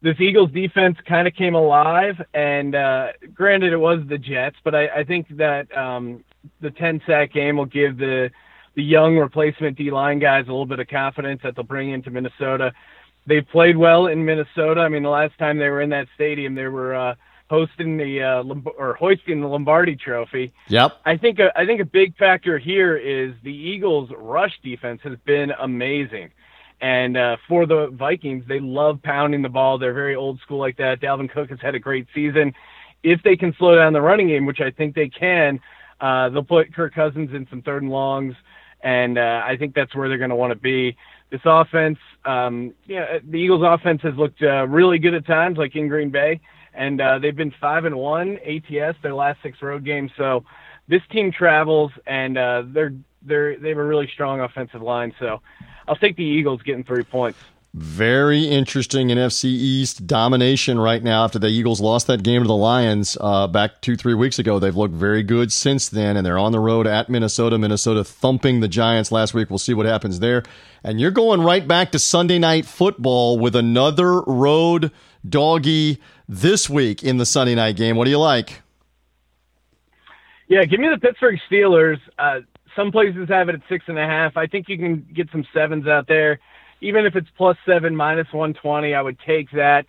this Eagles defense kind of came alive, and uh, granted, it was the Jets, but I, I think that um, the ten sack game will give the the young replacement D line guys a little bit of confidence that they'll bring into Minnesota. They've played well in Minnesota. I mean, the last time they were in that stadium, they were uh, hosting the uh, or hoisting the Lombardi Trophy. Yep. I think a, I think a big factor here is the Eagles' rush defense has been amazing. And uh, for the Vikings, they love pounding the ball. They're very old school like that. Dalvin Cook has had a great season. If they can slow down the running game, which I think they can, uh, they'll put Kirk Cousins in some third and longs and uh, I think that's where they're going to want to be. This offense, um, yeah, the Eagles' offense has looked uh, really good at times, like in Green Bay, and uh, they've been five and one ATS their last six road games. So this team travels, and uh, they're they're they have a really strong offensive line. So I'll take the Eagles getting three points. Very interesting NFC East domination right now after the Eagles lost that game to the Lions uh, back two, three weeks ago. They've looked very good since then, and they're on the road at Minnesota. Minnesota thumping the Giants last week. We'll see what happens there. And you're going right back to Sunday night football with another road doggy this week in the Sunday night game. What do you like? Yeah, give me the Pittsburgh Steelers. Uh, some places have it at six and a half. I think you can get some sevens out there even if it's plus seven, minus 120, I would take that.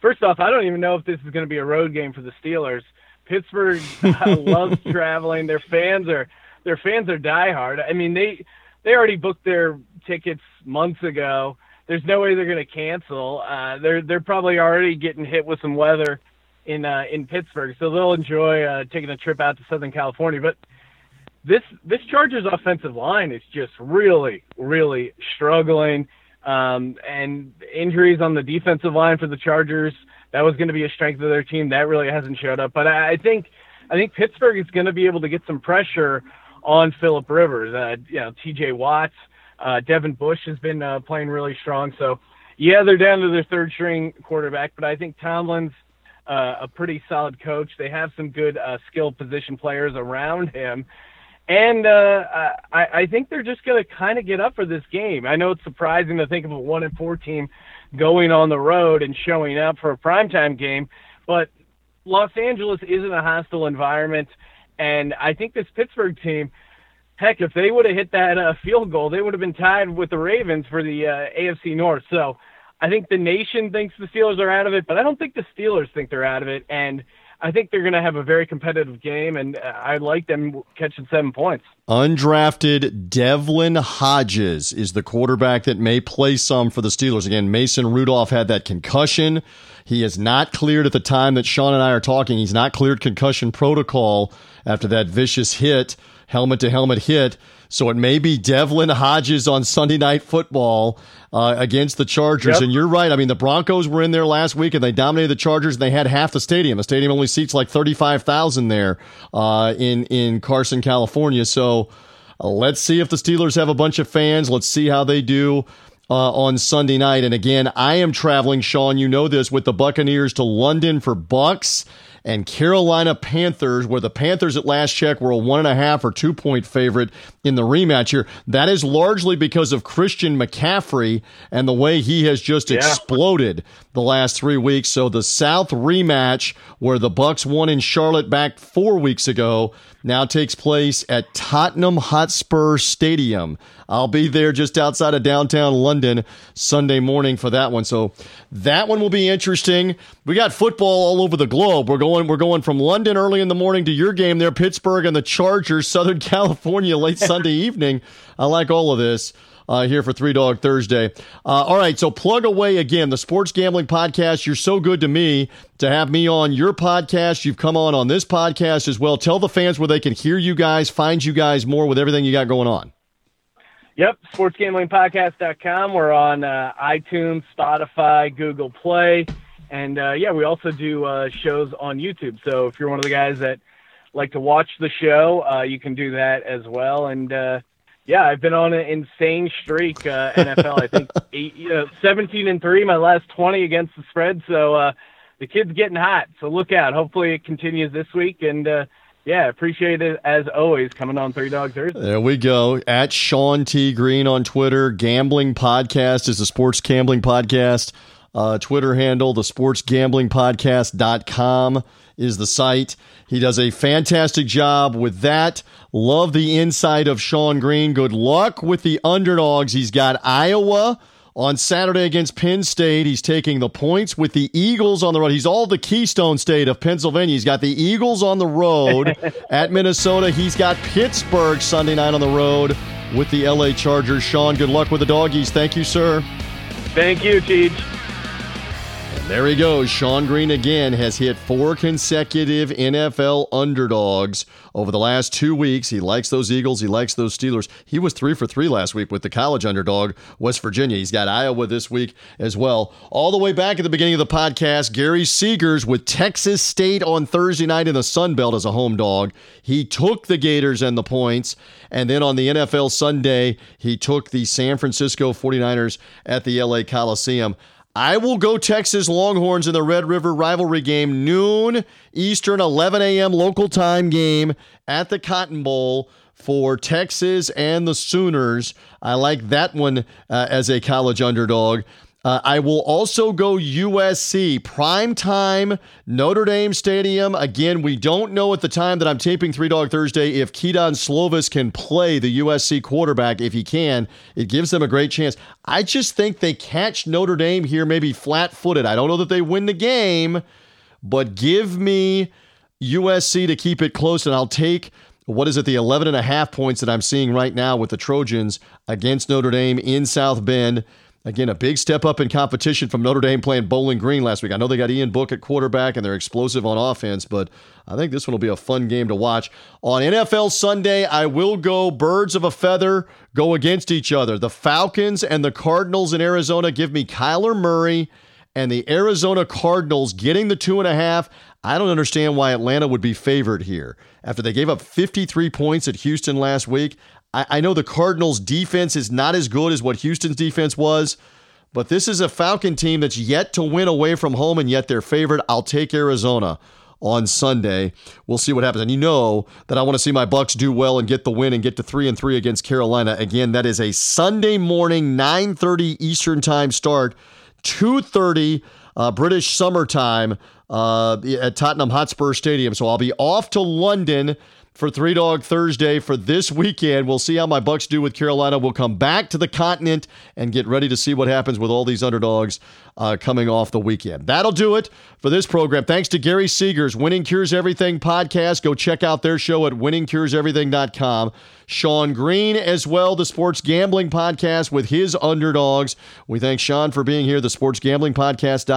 First off, I don't even know if this is going to be a road game for the Steelers. Pittsburgh loves traveling. Their fans are their fans are diehard. I mean, they they already booked their tickets months ago. There's no way they're going to cancel. Uh, they're they're probably already getting hit with some weather in uh, in Pittsburgh, so they'll enjoy uh, taking a trip out to Southern California. But this this Chargers offensive line is just really really struggling. Um, and injuries on the defensive line for the Chargers, that was going to be a strength of their team. That really hasn't showed up. But I, I think I think Pittsburgh is going to be able to get some pressure on Philip Rivers. Uh, you know, T.J. Watts, uh, Devin Bush has been uh, playing really strong. So yeah, they're down to their third string quarterback, but I think Tomlin's uh, a pretty solid coach. They have some good uh, skilled position players around him. And uh, I, I think they're just going to kind of get up for this game. I know it's surprising to think of a one and four team going on the road and showing up for a primetime game. But Los Angeles isn't a hostile environment, and I think this Pittsburgh team. Heck, if they would have hit that uh, field goal, they would have been tied with the Ravens for the uh, AFC North. So I think the nation thinks the Steelers are out of it, but I don't think the Steelers think they're out of it. And I think they're going to have a very competitive game, and I like them catching seven points. Undrafted Devlin Hodges is the quarterback that may play some for the Steelers. Again, Mason Rudolph had that concussion. He is not cleared at the time that Sean and I are talking. He's not cleared concussion protocol after that vicious hit, helmet to helmet hit. So it may be Devlin Hodges on Sunday Night Football uh, against the Chargers. Yep. And you're right. I mean, the Broncos were in there last week and they dominated the Chargers. And they had half the stadium. The stadium only seats like 35,000 there uh, in in Carson, California. So uh, let's see if the Steelers have a bunch of fans. Let's see how they do. Uh, on Sunday night. And again, I am traveling, Sean, you know this, with the Buccaneers to London for Bucs and Carolina Panthers, where the Panthers at last check were a one and a half or two point favorite in the rematch here. That is largely because of Christian McCaffrey and the way he has just yeah. exploded the last three weeks. So the South rematch, where the Bucs won in Charlotte back four weeks ago, now takes place at Tottenham Hotspur Stadium. I'll be there just outside of downtown London Sunday morning for that one. So that one will be interesting. We got football all over the globe. We're going we're going from London early in the morning to your game there, Pittsburgh and the Chargers, Southern California, late Sunday evening. I like all of this. Uh, here for Three Dog Thursday. Uh, all right, so plug away again the Sports Gambling Podcast. You're so good to me to have me on your podcast. You've come on on this podcast as well. Tell the fans where they can hear you guys, find you guys more with everything you got going on. Yep, sportsgamblingpodcast.com. We're on uh, iTunes, Spotify, Google Play, and uh, yeah, we also do uh, shows on YouTube. So if you're one of the guys that like to watch the show, uh, you can do that as well. And uh, yeah, I've been on an insane streak. Uh, NFL, I think eight, you know, 17 and three, my last 20 against the spread. So the kid's getting hot. So look out. Hopefully it continues this week and yeah, appreciate it as always coming on Three Dog Thursday. There we go. At Sean T. Green on Twitter. Gambling Podcast is a sports gambling podcast. Uh, Twitter handle, the sportsgamblingpodcast.com is the site. He does a fantastic job with that. Love the inside of Sean Green. Good luck with the underdogs. He's got Iowa on Saturday against Penn State. He's taking the points with the Eagles on the road. He's all the Keystone State of Pennsylvania. He's got the Eagles on the road at Minnesota. He's got Pittsburgh Sunday night on the road with the LA Chargers. Sean, good luck with the doggies. Thank you, sir. Thank you, Teach. There he goes. Sean Green again has hit four consecutive NFL underdogs over the last two weeks. He likes those Eagles. He likes those Steelers. He was three for three last week with the college underdog, West Virginia. He's got Iowa this week as well. All the way back at the beginning of the podcast, Gary Seegers with Texas State on Thursday night in the Sun Belt as a home dog. He took the Gators and the points. And then on the NFL Sunday, he took the San Francisco 49ers at the LA Coliseum. I will go Texas Longhorns in the Red River rivalry game, noon Eastern, 11 a.m. local time game at the Cotton Bowl for Texas and the Sooners. I like that one uh, as a college underdog. Uh, I will also go USC prime time Notre Dame Stadium. Again, we don't know at the time that I'm taping Three Dog Thursday if Kedon Slovis can play the USC quarterback. If he can, it gives them a great chance. I just think they catch Notre Dame here, maybe flat footed. I don't know that they win the game, but give me USC to keep it close, and I'll take what is it, the 11 and a half points that I'm seeing right now with the Trojans against Notre Dame in South Bend. Again, a big step up in competition from Notre Dame playing Bowling Green last week. I know they got Ian Book at quarterback and they're explosive on offense, but I think this one will be a fun game to watch. On NFL Sunday, I will go birds of a feather go against each other. The Falcons and the Cardinals in Arizona give me Kyler Murray and the Arizona Cardinals getting the two and a half. I don't understand why Atlanta would be favored here. After they gave up 53 points at Houston last week, I, I know the Cardinals' defense is not as good as what Houston's defense was, but this is a Falcon team that's yet to win away from home, and yet they're favored. I'll take Arizona on Sunday. We'll see what happens. And you know that I want to see my Bucs do well and get the win and get to 3 and 3 against Carolina. Again, that is a Sunday morning 9:30 Eastern Time start. 2:30 uh, British summertime uh, at Tottenham Hotspur Stadium. So I'll be off to London for Three Dog Thursday for this weekend. We'll see how my Bucs do with Carolina. We'll come back to the continent and get ready to see what happens with all these underdogs uh, coming off the weekend. That'll do it for this program. Thanks to Gary Seegers, Winning Cures Everything podcast. Go check out their show at winningcureseverything.com. Sean Green as well, the Sports Gambling Podcast with his underdogs. We thank Sean for being here, the Sports Gambling Podcast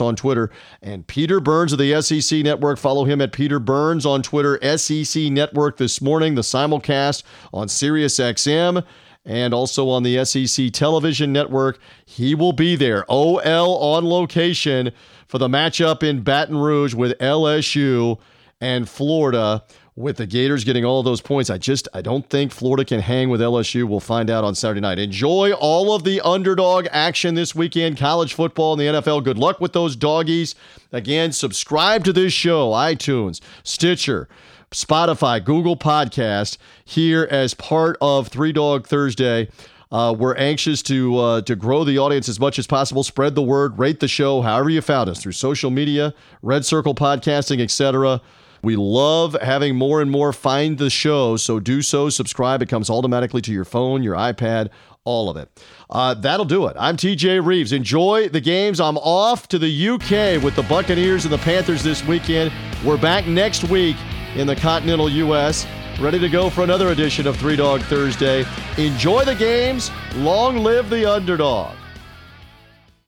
on Twitter, and Peter Burns of the SEC Network. Follow him at Peter Burns on Twitter, SEC Network this morning, the simulcast on Sirius XM and also on the SEC television network. He will be there, OL on location for the matchup in Baton Rouge with LSU and Florida with the Gators getting all those points. I just I don't think Florida can hang with LSU. We'll find out on Saturday night. Enjoy all of the underdog action this weekend, college football and the NFL. Good luck with those doggies. Again, subscribe to this show, iTunes, Stitcher, Spotify, Google Podcast here as part of Three Dog Thursday. Uh, we're anxious to uh, to grow the audience as much as possible. Spread the word, rate the show, however you found us through social media, Red Circle Podcasting, etc. We love having more and more find the show, so do so. Subscribe; it comes automatically to your phone, your iPad, all of it. Uh, that'll do it. I'm TJ Reeves. Enjoy the games. I'm off to the UK with the Buccaneers and the Panthers this weekend. We're back next week in the continental U.S. Ready to go for another edition of Three Dog Thursday. Enjoy the games. Long live the underdog.